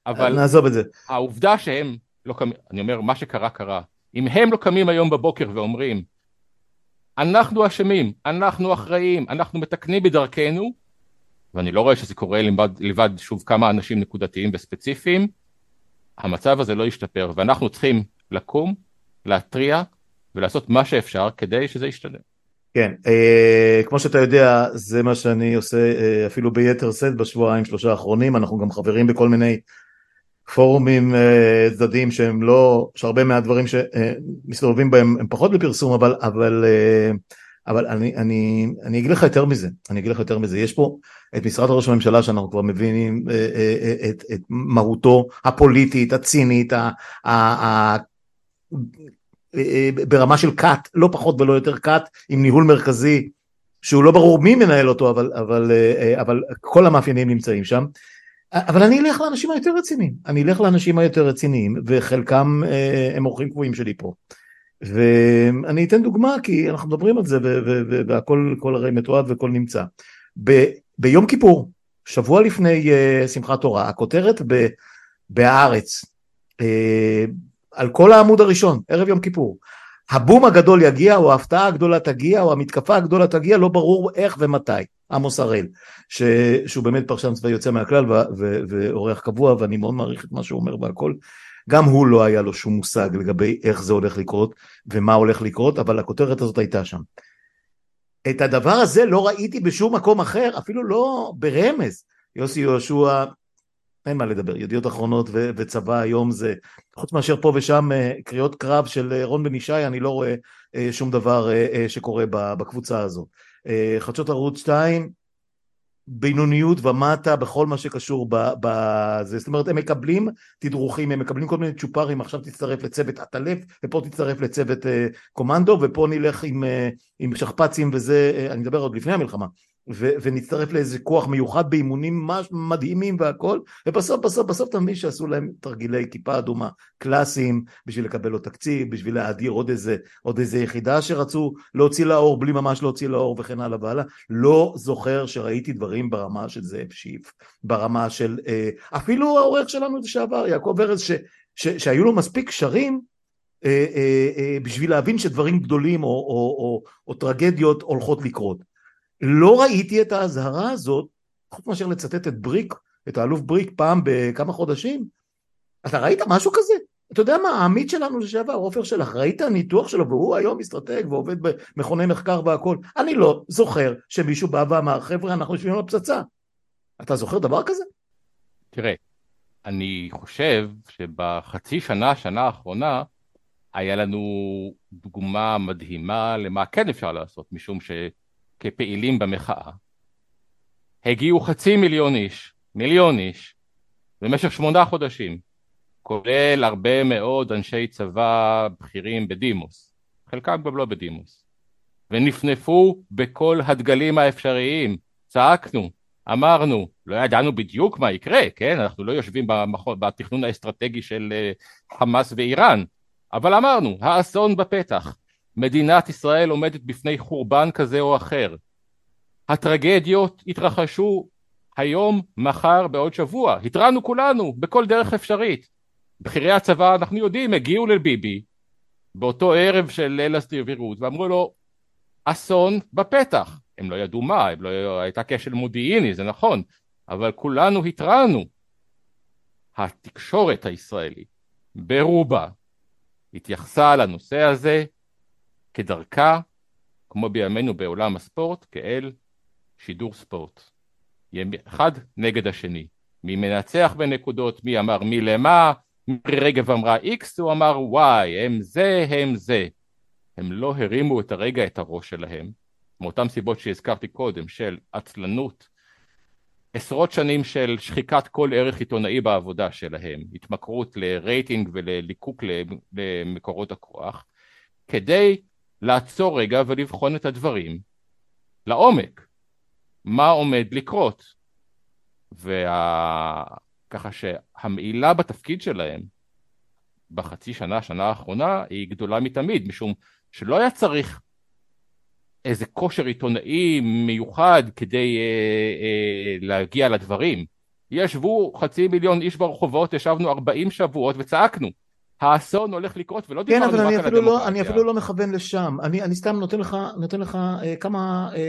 אבל נעזוב את זה. העובדה שהם לא קמים, אני אומר מה שקרה קרה, אם הם לא קמים היום בבוקר ואומרים אנחנו אשמים, אנחנו אחראים, אנחנו מתקנים בדרכנו, ואני לא רואה שזה קורה לבד, לבד שוב כמה אנשים נקודתיים וספציפיים, המצב הזה לא ישתפר, ואנחנו צריכים לקום, להתריע ולעשות מה שאפשר כדי שזה ישתנה. כן, אה, כמו שאתה יודע, זה מה שאני עושה אה, אפילו ביתר שאת בשבועיים שלושה האחרונים, אנחנו גם חברים בכל מיני פורומים אה, צדדיים שהם לא, שהרבה מהדברים שמסתובבים אה, בהם הם פחות בפרסום, אבל, אבל, אה, אבל אני, אני, אני אגיד לך יותר מזה, אני אגיד לך יותר מזה, יש פה את משרד ראש הממשלה שאנחנו כבר מבינים את, את מהותו הפוליטית, הצינית, ה, ה, ה, ברמה של כת, לא פחות ולא יותר כת, עם ניהול מרכזי שהוא לא ברור מי מנהל אותו, אבל, אבל, אבל כל המאפיינים נמצאים שם. אבל אני אלך לאנשים היותר רציניים, אני אלך לאנשים היותר רציניים, וחלקם אה, הם אורחים קבועים שלי פה. ואני אתן דוגמה, כי אנחנו מדברים על זה, והכל הרי מתועד והכל נמצא. ב, ביום כיפור, שבוע לפני uh, שמחת תורה, הכותרת ב, בהארץ, uh, על כל העמוד הראשון, ערב יום כיפור, הבום הגדול יגיע, או ההפתעה הגדולה תגיע, או המתקפה הגדולה תגיע, לא ברור איך ומתי. עמוס הראל, ש... שהוא באמת פרשן צבאי יוצא מהכלל. ואורח קבוע, ואני מאוד מעריך את מה שהוא אומר והכל. גם הוא לא היה לו שום מושג לגבי איך זה הולך לקרות ומה הולך לקרות, אבל הכותרת הזאת הייתה שם. את הדבר הזה לא ראיתי בשום מקום אחר, אפילו לא ברמז. יוסי יהושע, אין מה לדבר, ידיעות אחרונות ו- וצבא היום זה, חוץ מאשר פה ושם אה, קריאות קרב של אה, רון בן ישי, אני לא רואה אה, שום דבר שקורה בקבוצה הזו. חדשות ערוץ 2, בינוניות ומטה בכל מה שקשור בזה, זאת אומרת הם מקבלים תדרוכים, הם מקבלים כל מיני צ'ופרים, עכשיו תצטרף לצוות עטלף ופה תצטרף לצוות קומנדו ופה נלך עם, עם שכפ"צים וזה, אני מדבר עוד לפני המלחמה, ו- ונצטרף לאיזה כוח מיוחד באימונים מדהימים והכל, ובסוף בסוף בסוף מבין שעשו להם תרגילי כיפה אדומה קלאסיים בשביל לקבל לו תקציב, בשביל להאדיר עוד איזה, עוד איזה יחידה שרצו להוציא לאור בלי ממש להוציא לאור וכן הלאה והלאה. לא זוכר שראיתי דברים ברמה של זאב שיף, ברמה של אה, אפילו העורך שלנו לשעבר, יעקב ארז, ש- ש- שהיו לו מספיק קשרים אה, אה, אה, בשביל להבין שדברים גדולים או, או, או, או טרגדיות הולכות לקרות. לא ראיתי את האזהרה הזאת, חוץ מאשר לצטט את בריק, את האלוף בריק פעם בכמה חודשים. אתה ראית משהו כזה? אתה יודע מה, העמית שלנו לשעבר, עופר שלח, ראית ניתוח שלו, והוא היום אסטרטג ועובד במכוני מחקר והכל. אני לא זוכר שמישהו בא ואמר, חבר'ה, אנחנו יושבים על הפצצה. אתה זוכר דבר כזה? תראה, אני חושב שבחצי שנה, שנה האחרונה, היה לנו דוגמה מדהימה למה כן אפשר לעשות, משום שכפעילים במחאה, הגיעו חצי מיליון איש, מיליון איש, במשך שמונה חודשים, כולל הרבה מאוד אנשי צבא בכירים בדימוס, חלקם גם לא בדימוס, ונפנפו בכל הדגלים האפשריים, צעקנו, אמרנו, לא ידענו בדיוק מה יקרה, כן? אנחנו לא יושבים במכון, בתכנון האסטרטגי של אה, חמאס ואיראן, אבל אמרנו, האסון בפתח, מדינת ישראל עומדת בפני חורבן כזה או אחר. הטרגדיות התרחשו היום, מחר, בעוד שבוע. התרענו כולנו, בכל דרך אפשרית. בכירי הצבא, אנחנו יודעים, הגיעו לביבי, באותו ערב של ליל הסדירות, ואמרו לו, אסון בפתח. הם לא ידעו מה, לא... הייתה כשל מודיעיני, זה נכון, אבל כולנו התרענו. התקשורת הישראלית, ברובה, התייחסה לנושא הזה כדרכה, כמו בימינו בעולם הספורט, כאל שידור ספורט. אחד נגד השני. מי מנצח בנקודות, מי אמר מי למה, מירי רגב אמרה X, הוא אמר Y, הם זה, הם זה. הם לא הרימו את הרגע את הראש שלהם, מאותן סיבות שהזכרתי קודם, של עצלנות, עשרות שנים של שחיקת כל ערך עיתונאי בעבודה שלהם, התמכרות לרייטינג ולליקוק למקורות הכוח, כדי לעצור רגע ולבחון את הדברים לעומק, מה עומד לקרות. וככה שהמעילה בתפקיד שלהם בחצי שנה, שנה האחרונה, היא גדולה מתמיד, משום שלא היה צריך איזה כושר עיתונאי מיוחד כדי אה, אה, להגיע לדברים. ישבו חצי מיליון איש ברחובות, ישבנו 40 שבועות וצעקנו. האסון הולך לקרות ולא כן, דיברנו רק על הדמוקרטיה. כן, אבל לא, אני אפילו לא מכוון לשם. אני, אני סתם נותן לך, נותן לך אה, כמה אה,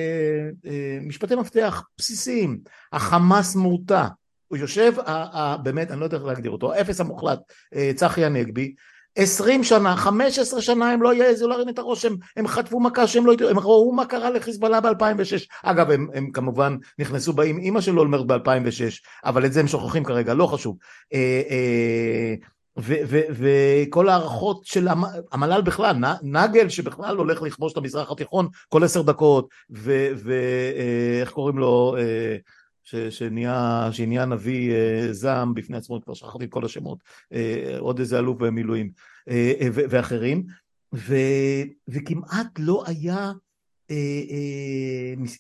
אה, משפטי מפתח בסיסיים. החמאס מורתע. הוא יושב, אה, אה, באמת, אני לא יודע איך להגדיר אותו, האפס המוחלט, אה, צחי הנגבי, עשרים שנה, חמש עשרה שנה הם לא יעזו להרים את הראש, הם, הם חטפו מכה שהם לא ידעו, הם ראו מה קרה לחיזבאללה ב-2006. אגב, הם, הם כמובן נכנסו באים אימא של אולמרט ב-2006, אבל את זה הם שוכחים כרגע, לא חשוב. אה, אה, וכל ההערכות של המל"ל בכלל, נגל שבכלל הולך לכבוש את המזרח התיכון כל עשר דקות, ואיך אה, קוראים לו, אה, שנהיה, שנהיה נביא אה, זעם בפני עצמו, כבר שכחתי את כל השמות, עוד איזה אלוף במילואים, ואחרים, וכמעט לא היה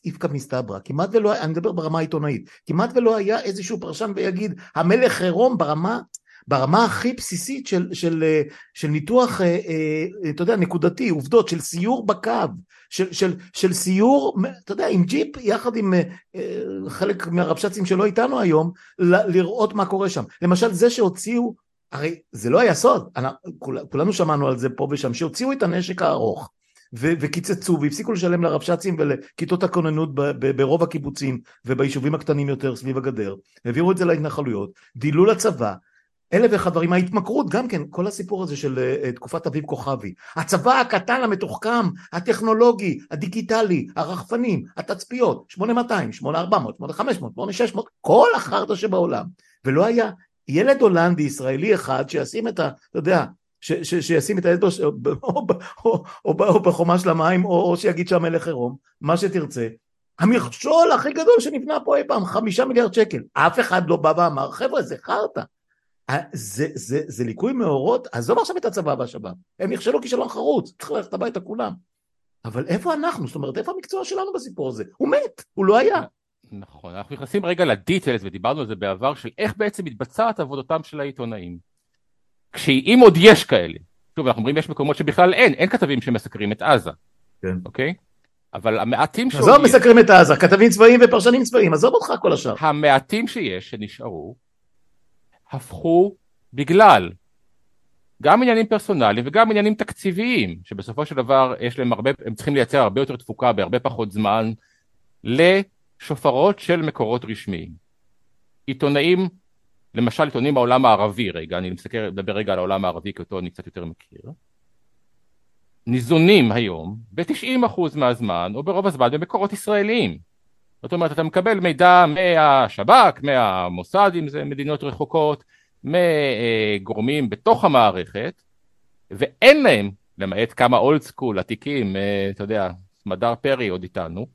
איפכא מסתברא, כמעט ולא, אני מדבר ברמה העיתונאית, כמעט ולא היה איזשהו פרשן ויגיד המלך עירום ברמה ברמה הכי בסיסית של, של, אה, של ניתוח, אה, אה, אתה יודע, נקודתי, עובדות, של סיור בקו, של, של, של סיור, אתה יודע, עם ג'יפ, יחד עם חלק מהרבש"צים שלא איתנו היום, לראות מה קורה שם. למשל, זה שהוציאו, הרי זה לא היה סוד, כולנו שמענו על זה פה ושם, שהוציאו את הנשק הארוך. ו- וקיצצו והפסיקו לשלם לרבש"צים ולכיתות הכוננות ברוב הקיבוצים וביישובים הקטנים יותר סביב הגדר, העבירו את זה להתנחלויות, דילו לצבא, אלף ואחד דברים, ההתמכרות גם כן, כל הסיפור הזה של uh, תקופת אביב כוכבי, הצבא הקטן המתוחכם, הטכנולוגי, הדיגיטלי, הרחפנים, התצפיות, 8200, 8400, 8500, 8600, כל החרטא שבעולם, ולא היה ילד הולנדי ישראלי אחד שישים את ה... אתה יודע, שישים את האצבע או, או, בחומה של המים או שיגיד שהמלך עירום, מה שתרצה. המכשול הכי גדול שנבנה פה אי פעם, חמישה מיליארד שקל. אף אחד לא בא ואמר, חבר'ה, זה חרטא. זה, זה, זה ליקוי מאורות, עזוב עכשיו את הצבא והשב"כ, הם נכשלו כישלון חרוץ, צריך ללכת הביתה כולם. אבל איפה אנחנו? זאת אומרת, איפה המקצוע שלנו בסיפור הזה? הוא מת, הוא לא היה. נכון, אנחנו נכנסים רגע לדיטיילס ודיברנו על זה בעבר של איך בעצם מתבצעת עבודתם של העיתונאים. כשאם עוד יש כאלה, שוב אנחנו אומרים יש מקומות שבכלל אין, אין כתבים שמסקרים את עזה, כן. אוקיי? אבל המעטים שעוד עזוב מסקרים את עזה, כתבים צבאיים ופרשנים צבאיים, עזוב אותך כל השאר. המעטים שיש שנשארו, הפכו בגלל גם עניינים פרסונליים וגם עניינים תקציביים, שבסופו של דבר יש להם הרבה, הם צריכים לייצר הרבה יותר תפוקה בהרבה פחות זמן, לשופרות של מקורות רשמיים. עיתונאים, למשל עיתונים בעולם הערבי רגע, אני מסתכל, מדבר רגע על העולם הערבי כי אותו אני קצת יותר מכיר, ניזונים היום ב-90% מהזמן או ברוב הזמן במקורות ישראליים. זאת אומרת אתה מקבל מידע מהשב"כ, מהמוסד אם זה מדינות רחוקות, מגורמים בתוך המערכת ואין להם, למעט כמה אולד סקול עתיקים, אה, אתה יודע, סמדר פרי עוד איתנו,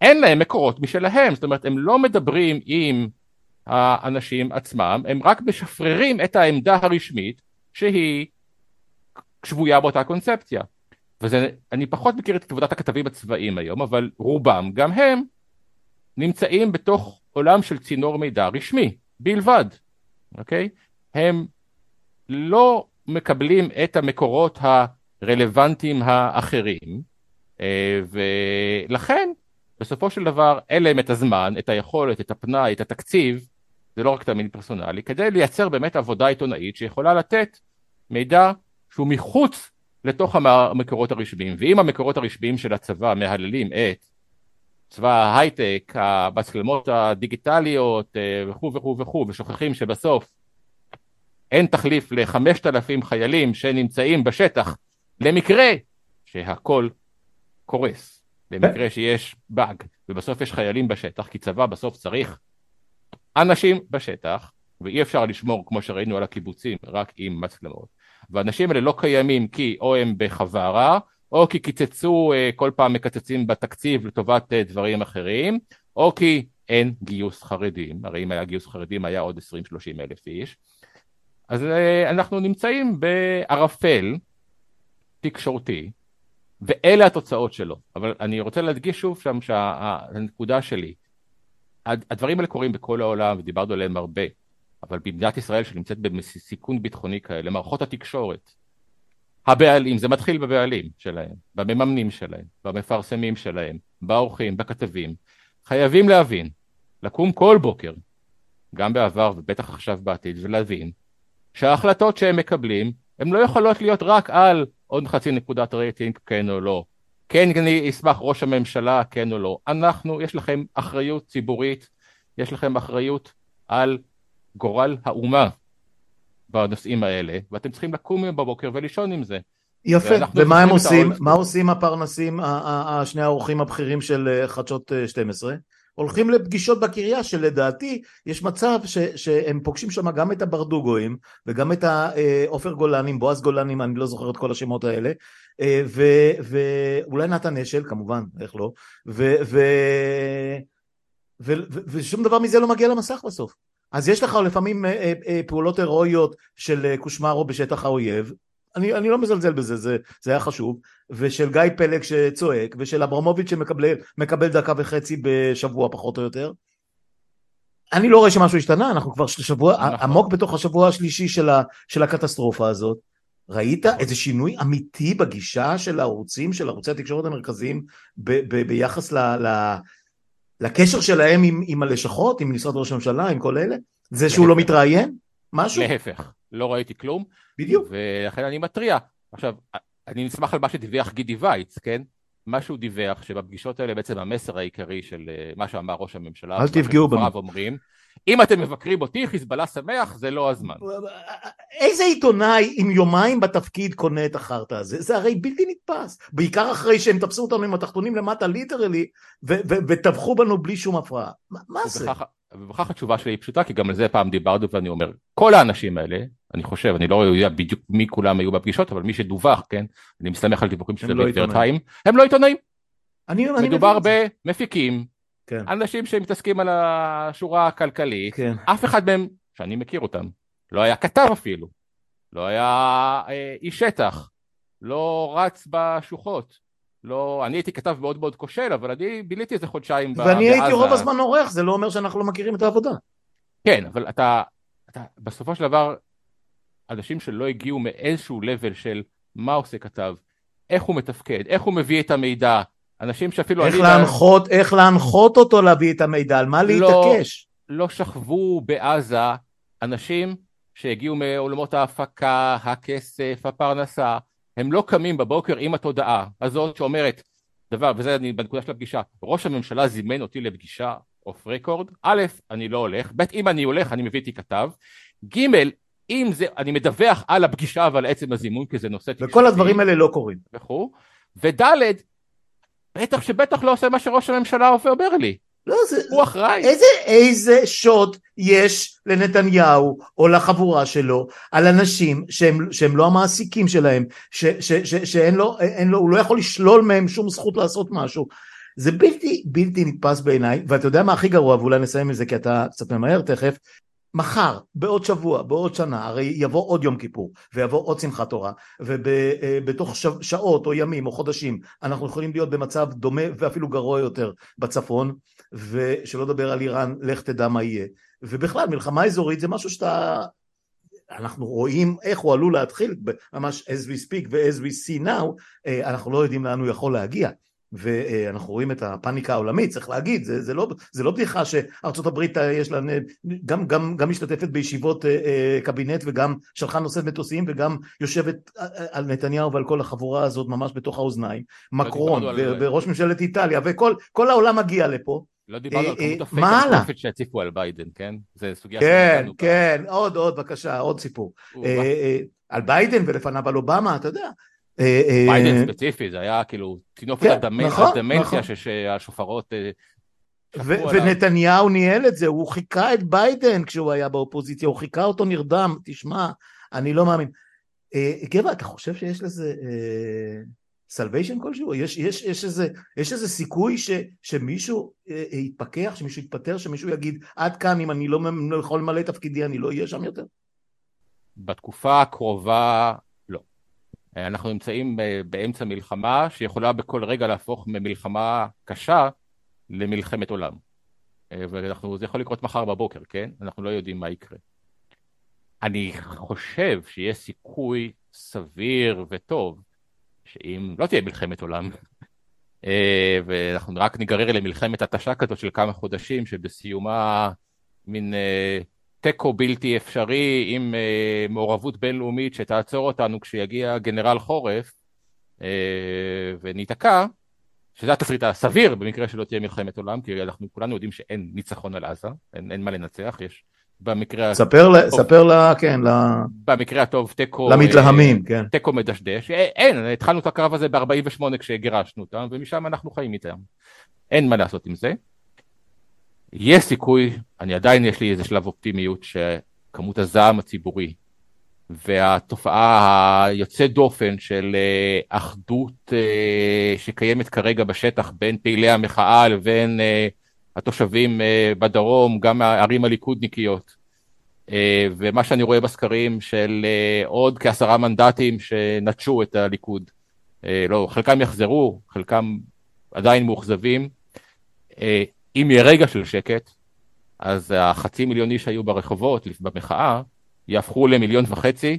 אין להם מקורות משלהם, זאת אומרת הם לא מדברים עם האנשים עצמם, הם רק משפררים את העמדה הרשמית שהיא שבויה באותה קונספציה. ואני פחות מכיר את עבודת הכתבים הצבאיים היום, אבל רובם, גם הם, נמצאים בתוך עולם של צינור מידע רשמי, בלבד, אוקיי? הם לא מקבלים את המקורות הרלוונטיים האחרים, אה, ולכן בסופו של דבר אין להם את הזמן, את היכולת, את הפנאי, את התקציב, זה לא רק תאמין פרסונלי, כדי לייצר באמת עבודה עיתונאית שיכולה לתת מידע שהוא מחוץ לתוך המקורות הרשמיים, ואם המקורות הרשמיים של הצבא מהללים את צבא ההייטק, המצלמות הדיגיטליות אה, וכו' וכו' וכו', ושוכחים שבסוף אין תחליף לחמשת אלפים חיילים שנמצאים בשטח למקרה שהכל קורס, למקרה שיש באג, ובסוף יש חיילים בשטח, כי צבא בסוף צריך אנשים בשטח, ואי אפשר לשמור כמו שראינו על הקיבוצים רק עם מצלמות. והאנשים האלה לא קיימים כי או הם בחווארה, או כי קיצצו, אה, כל פעם מקצצים בתקציב לטובת אה, דברים אחרים, או כי אין גיוס חרדים, הרי אם היה גיוס חרדים היה עוד 20-30 אלף איש. אז אה, אנחנו נמצאים בערפל תקשורתי, ואלה התוצאות שלו. אבל אני רוצה להדגיש שוב שם שהנקודה שלי, הדברים האלה קורים בכל העולם ודיברנו עליהם הרבה. אבל במדינת ישראל שנמצאת בסיכון ביטחוני כאלה, מערכות התקשורת, הבעלים, זה מתחיל בבעלים שלהם, במממנים שלהם, במפרסמים שלהם, בעורכים, בכתבים, חייבים להבין, לקום כל בוקר, גם בעבר ובטח עכשיו בעתיד, ולהבין שההחלטות שהם מקבלים, הן לא יכולות להיות רק על עוד חצי נקודת רייטינג, כן או לא. כן, אני אשמח ראש הממשלה, כן או לא. אנחנו, יש לכם אחריות ציבורית, יש לכם אחריות על גורל האומה בנושאים האלה, ואתם צריכים לקום בבוקר ולישון עם זה. יפה, ומה הם עושים? מה עושים הפרנסים, שני האורחים הבכירים של אה, חדשות 12? אה, הולכים לפגישות בקריה שלדעתי יש מצב ש, שהם פוגשים שם גם את הברדוגואים וגם את העופר גולנים, בועז גולנים, אני לא זוכר את כל השמות האלה, אה, ואולי נתן אשל כמובן, איך לא, ו, ו, ו, ו, ושום דבר מזה לא מגיע למסך בסוף. אז יש לך לפעמים אה, אה, אה, פעולות הירואיות של קושמרו בשטח האויב, אני, אני לא מזלזל בזה, זה, זה היה חשוב, ושל גיא פלג שצועק, ושל אברמוביץ' שמקבל דקה וחצי בשבוע פחות או יותר. אני לא רואה שמשהו השתנה, אנחנו כבר שבוע, נכון. עמוק בתוך השבוע השלישי של, ה, של הקטסטרופה הזאת. ראית. איזה שינוי אמיתי בגישה של הערוצים, של ערוצי התקשורת המרכזיים ב, ב, ביחס ל, ל, לקשר שלהם עם, עם הלשכות, עם משרד ראש הממשלה, עם כל אלה? זה שהוא לא מתראיין? משהו? להפך, לא ראיתי כלום. בדיוק. ולכן אני מתריע. עכשיו, אני נסמך על מה שדיווח גידי וייץ, כן? מה שהוא דיווח, שבפגישות האלה בעצם המסר העיקרי של אה, מה שאמר ראש הממשלה, אל תפגעו בנו. אומרים, אם אתם מבקרים אותי, חיזבאללה שמח, זה לא הזמן. איזה עיתונאי עם יומיים בתפקיד קונה את החרטא הזה? זה הרי בלתי נתפס. בעיקר אחרי שהם תפסו אותנו עם התחתונים למטה ליטרלי, וטבחו בנו בלי שום הפרעה. מה זה? ובכך התשובה שלי היא פשוטה, כי גם על זה פעם דיברנו ואני אומר, כל האנשים האלה, אני חושב, אני לא יודע בדיוק מי כולם היו בפגישות, אבל מי שדווח, כן, אני מסתמך על דיווחים של לא הם לא עיתונאים. מדובר במפיקים, כן. אנשים שמתעסקים על השורה הכלכלית, כן. אף אחד מהם, שאני מכיר אותם, לא היה כתב אפילו, לא היה אה, איש שטח, לא רץ בשוחות, לא, אני הייתי כתב מאוד מאוד כושל, אבל אני ביליתי איזה חודשיים בעזה. ואני הייתי רוב הזמן עורך, זה לא אומר שאנחנו לא מכירים את העבודה. כן, אבל אתה, אתה בסופו של דבר, אנשים שלא הגיעו מאיזשהו level של מה עושה כתב, איך הוא מתפקד, איך הוא מביא את המידע, אנשים שאפילו... איך להנחות, איך להנחות אותו להביא את המידע, על מה לא- להתעקש? לא, לא שכבו בעזה אנשים שהגיעו מעולמות ההפקה, הכסף, הפרנסה, הם לא קמים בבוקר עם התודעה הזאת שאומרת, דבר, וזה אני בנקודה של הפגישה, ראש הממשלה זימן אותי לפגישה אוף רקורד, א', אני לא הולך, ב', אם אני הולך אני מביא איתי כתב, ג', אם זה, אני מדווח על הפגישה ועל עצם הזימון, כי זה נושא. וכל הדברים האלה לא קורים. וכו', וד', בטח שבטח לא עושה מה שראש הממשלה אומר לי. לא, זה... הוא אחראי. איזה, איזה שוט יש לנתניהו או לחבורה שלו על אנשים שהם, שהם לא המעסיקים שלהם, ש, ש, ש, שאין לו, לו, הוא לא יכול לשלול מהם שום זכות לעשות משהו. זה בלתי, בלתי נתפס בעיניי, ואתה יודע מה הכי גרוע, ואולי נסיים עם זה כי אתה קצת ממהר תכף, מחר, בעוד שבוע, בעוד שנה, הרי יבוא עוד יום כיפור, ויבוא עוד שמחת תורה, ובתוך אה, שעות או ימים או חודשים אנחנו יכולים להיות במצב דומה ואפילו גרוע יותר בצפון, ושלא לדבר על איראן, לך תדע מה יהיה. ובכלל, מלחמה אזורית זה משהו שאתה... אנחנו רואים איך הוא עלול להתחיל, ממש as we speak ו-as we see now, אה, אנחנו לא יודעים לאן הוא יכול להגיע. ואנחנו רואים את הפאניקה העולמית, צריך להגיד, זה, זה, לא, זה לא בדיחה שארצות הברית אה, יש לה, גם, גם, גם משתתפת בישיבות אה, אה, קבינט וגם שלחה נושאת מטוסים וגם יושבת על נתניהו ועל כל החבורה הזאת ממש בתוך האוזניים, מקרון ו- וראש ממשלת איטליה וכל העולם מגיע לפה. לא דיברנו על כמות הפייק הפרופיט שהציפו על ביידן, כן? זה סוגיה כן, כן, עוד, עוד, בבקשה, עוד סיפור. על ביידן ולפניו על אובמה, אתה יודע. אה, אה, ביידן ספציפי, זה היה כאילו טינופת כן, נכון, הדמנציה נכון. שהשופרות אה, ונתניהו ניהל את זה, הוא חיקה את ביידן כשהוא היה באופוזיציה, הוא חיקה אותו נרדם, תשמע, אני לא מאמין. גבע, אתה חושב שיש לזה salvation כלשהו? יש, יש, יש, איזה, יש איזה סיכוי ש, שמישהו יתפכח, שמישהו יתפטר, שמישהו יגיד עד כאן אם אני לא, לא יכול למלא את תפקידי אני לא אהיה שם יותר? בתקופה הקרובה אנחנו נמצאים באמצע מלחמה שיכולה בכל רגע להפוך ממלחמה קשה למלחמת עולם. וזה יכול לקרות מחר בבוקר, כן? אנחנו לא יודעים מה יקרה. אני חושב שיש סיכוי סביר וטוב שאם לא תהיה מלחמת עולם, ואנחנו רק ניגרר למלחמת התשה כזאת של כמה חודשים שבסיומה מין תיקו בלתי אפשרי עם uh, מעורבות בינלאומית שתעצור אותנו כשיגיע גנרל חורף uh, וניתקע, שזה התסריט הסביר במקרה שלא תהיה מלחמת עולם, כי אנחנו כולנו יודעים שאין ניצחון על עזה, אין, אין מה לנצח, יש במקרה ספר, הטוב, ספר לה, כן, ל... במקרה הטוב תיקו, למתלהמים, אה, כן. תיקו מדשדש, אין, התחלנו את הקרב הזה ב-48 כשגירשנו אותם, ומשם אנחנו חיים איתם, אין מה לעשות עם זה. יש סיכוי, אני עדיין יש לי איזה שלב אופטימיות שכמות הזעם הציבורי והתופעה היוצאת דופן של אה, אחדות אה, שקיימת כרגע בשטח בין פעילי המחאה לבין אה, התושבים בדרום, גם הערים הליכודניקיות, ומה שאני רואה בסקרים של עוד כעשרה מנדטים שנטשו את הליכוד. לא, חלקם יחזרו, חלקם עדיין מאוכזבים. אם יהיה רגע של שקט, אז החצי מיליון איש שהיו ברחובות במחאה, יהפכו למיליון וחצי,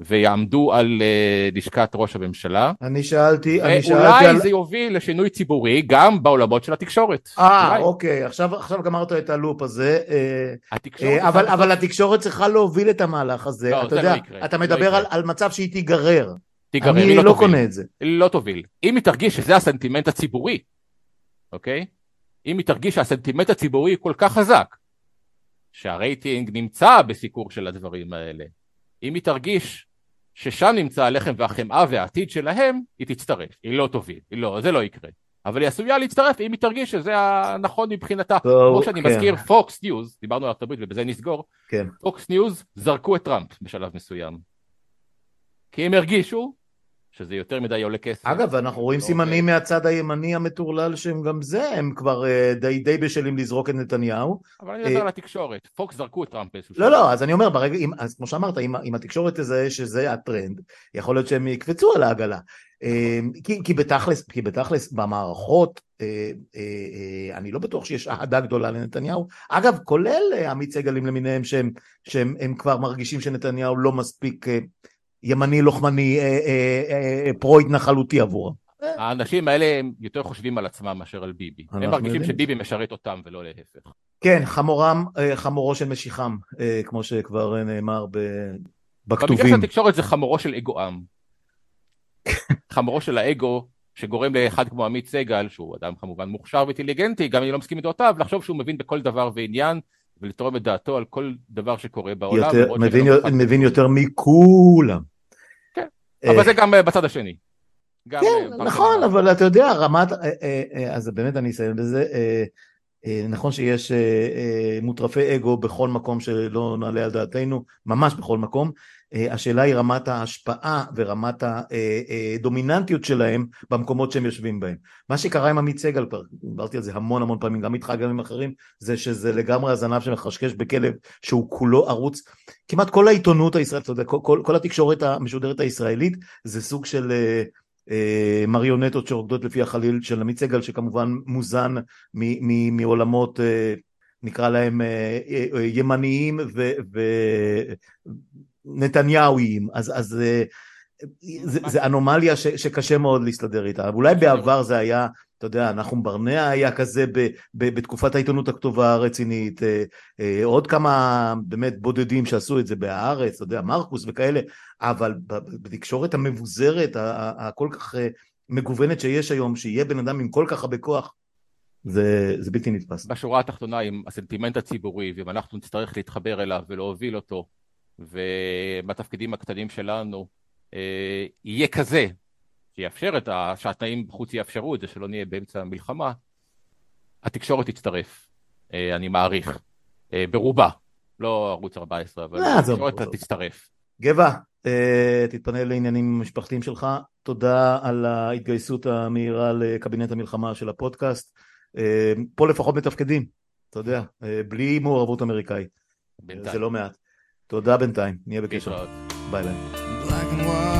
ויעמדו על uh, לשכת ראש הממשלה. אני שאלתי, אני שאלתי על... ואולי זה יוביל לשינוי ציבורי גם בעולמות של התקשורת. אה, אוקיי, עכשיו, עכשיו גמרת את הלופ הזה. אה, התקשורת... אה, אבל, אבל התקשורת צריכה להוביל את המהלך הזה. לא, אתה זה יודע, לא יקרה. אתה מדבר לא על, על מצב שהיא תיגרר. תיגרר, אני לא, לא קונה את זה. לא תוביל. אם היא תרגיש שזה הסנטימנט הציבורי, אוקיי? אם היא תרגיש שהסנטימנט הציבורי כל כך חזק, שהרייטינג נמצא בסיקור של הדברים האלה, אם היא תרגיש ששם נמצא הלחם והחמאה והעתיד שלהם, היא תצטרף, היא לא תוביל, היא לא, זה לא יקרה. אבל היא עשויה להצטרף אם היא תרגיש שזה הנכון מבחינתה. טוב, כמו שאני כן. מזכיר, פוקס ניוז, דיברנו על ארצות הברית ובזה נסגור, כן. פוקס ניוז זרקו את טראמפ בשלב מסוים. כי הם הרגישו שזה יותר מדי עולה כסף. אגב, אנחנו רואים לא סימנים. מהצד הימני המטורלל שהם גם זה, הם כבר אה, די די בשלים לזרוק את נתניהו. אבל אני מדבר אה, על התקשורת. פוקס זרקו את טראמפ באיזשהו לא, שלב. לא, אז אני אומר, ברגע, אם, אז כמו שאמרת, אם, אם התקשורת תזהה שזה הטרנד, יכול להיות שהם יקפצו על העגלה. אה, כי, כי, בתכלס, כי בתכלס במערכות, אני לא בטוח שיש אהדה גדולה לנתניהו. אגב, כולל עמית סגלים למיניהם, שהם, שהם הם כבר מרגישים שנתניהו לא מספיק ימני, לוחמני, אה, אה, אה, פרו-התנחלותי עבורם. האנשים האלה הם יותר חושבים על עצמם מאשר על ביבי. הם מרגישים יודעים. שביבי משרת אותם ולא להפך. כן, חמורם, אה, חמורו של משיחם, אה, כמו שכבר אה, נאמר ב- במקרה בכתובים. של התקשורת זה חמורו של אגו-עם. חמורו של האגו שגורם לאחד כמו עמית סגל, שהוא אדם כמובן מוכשר ואינטליגנטי, גם אם אני לא מסכים עם דעותיו, לחשוב שהוא מבין בכל דבר ועניין, ולתרום את דעתו על כל דבר שקורה בעולם. יותר, מבין, מבין יותר מכולם. אה, אבל זה גם אה, בצד השני. גם, כן, אה, נכון. אבל אתה יודע, רמת, אז באמת אני אסיים בזה, נכון שיש מוטרפי אגו בכל מקום שלא נעלה על דעתנו, ממש בכל מקום, השאלה היא רמת ההשפעה ורמת הדומיננטיות שלהם במקומות שהם יושבים בהם. מה שקרה עם עמית סגל, דיברתי על זה המון המון פעמים, גם איתך גם עם אחרים, זה שזה לגמרי הזנב שמחשקש בכלב שהוא כולו ערוץ, כמעט כל העיתונות הישראלית, אתה יודע, כל, כל, כל התקשורת המשודרת הישראלית זה סוג של אה, אה, מריונטות שרוקדות לפי החליל של עמית סגל, שכמובן מוזן מ- מ- מעולמות, אה, נקרא להם אה, אה, ימניים ונתניהוויים, אז, אז אה, זה, זה אנומליה ש, שקשה מאוד להסתדר איתה. אולי בעבר זה היה, אתה יודע, נחום ברנע היה כזה ב, ב, בתקופת העיתונות הכתובה הרצינית, אה, אה, עוד כמה באמת בודדים שעשו את זה בהארץ, אתה יודע, מרקוס וכאלה, אבל בתקשורת המבוזרת, ה- ה- הכל כך אה, מגוונת שיש היום, שיהיה בן אדם עם כל כך הרבה כוח, זה, זה בלתי נתפס. בשורה התחתונה עם הסנטימנט הציבורי, ואם אנחנו נצטרך להתחבר אליו ולהוביל אותו, ובתפקידים הקטנים שלנו אה, יהיה כזה, שיאפשר את ה... שהתנאים בחוץ יאפשרו את זה, שלא נהיה באמצע המלחמה, התקשורת תצטרף, אה, אני מעריך, אה, ברובה, לא ערוץ 14, אבל עזוב, התקשורת. תצטרף. גבע, אה, תתפנה לעניינים המשפחתיים שלך, תודה על ההתגייסות המהירה לקבינט המלחמה של הפודקאסט, אה, פה לפחות מתפקדים, אתה יודע, אה, בלי מעורבות אמריקאית, בינתיים. זה לא מעט. תודה בינתיים, נהיה בקשר. ביי ביי.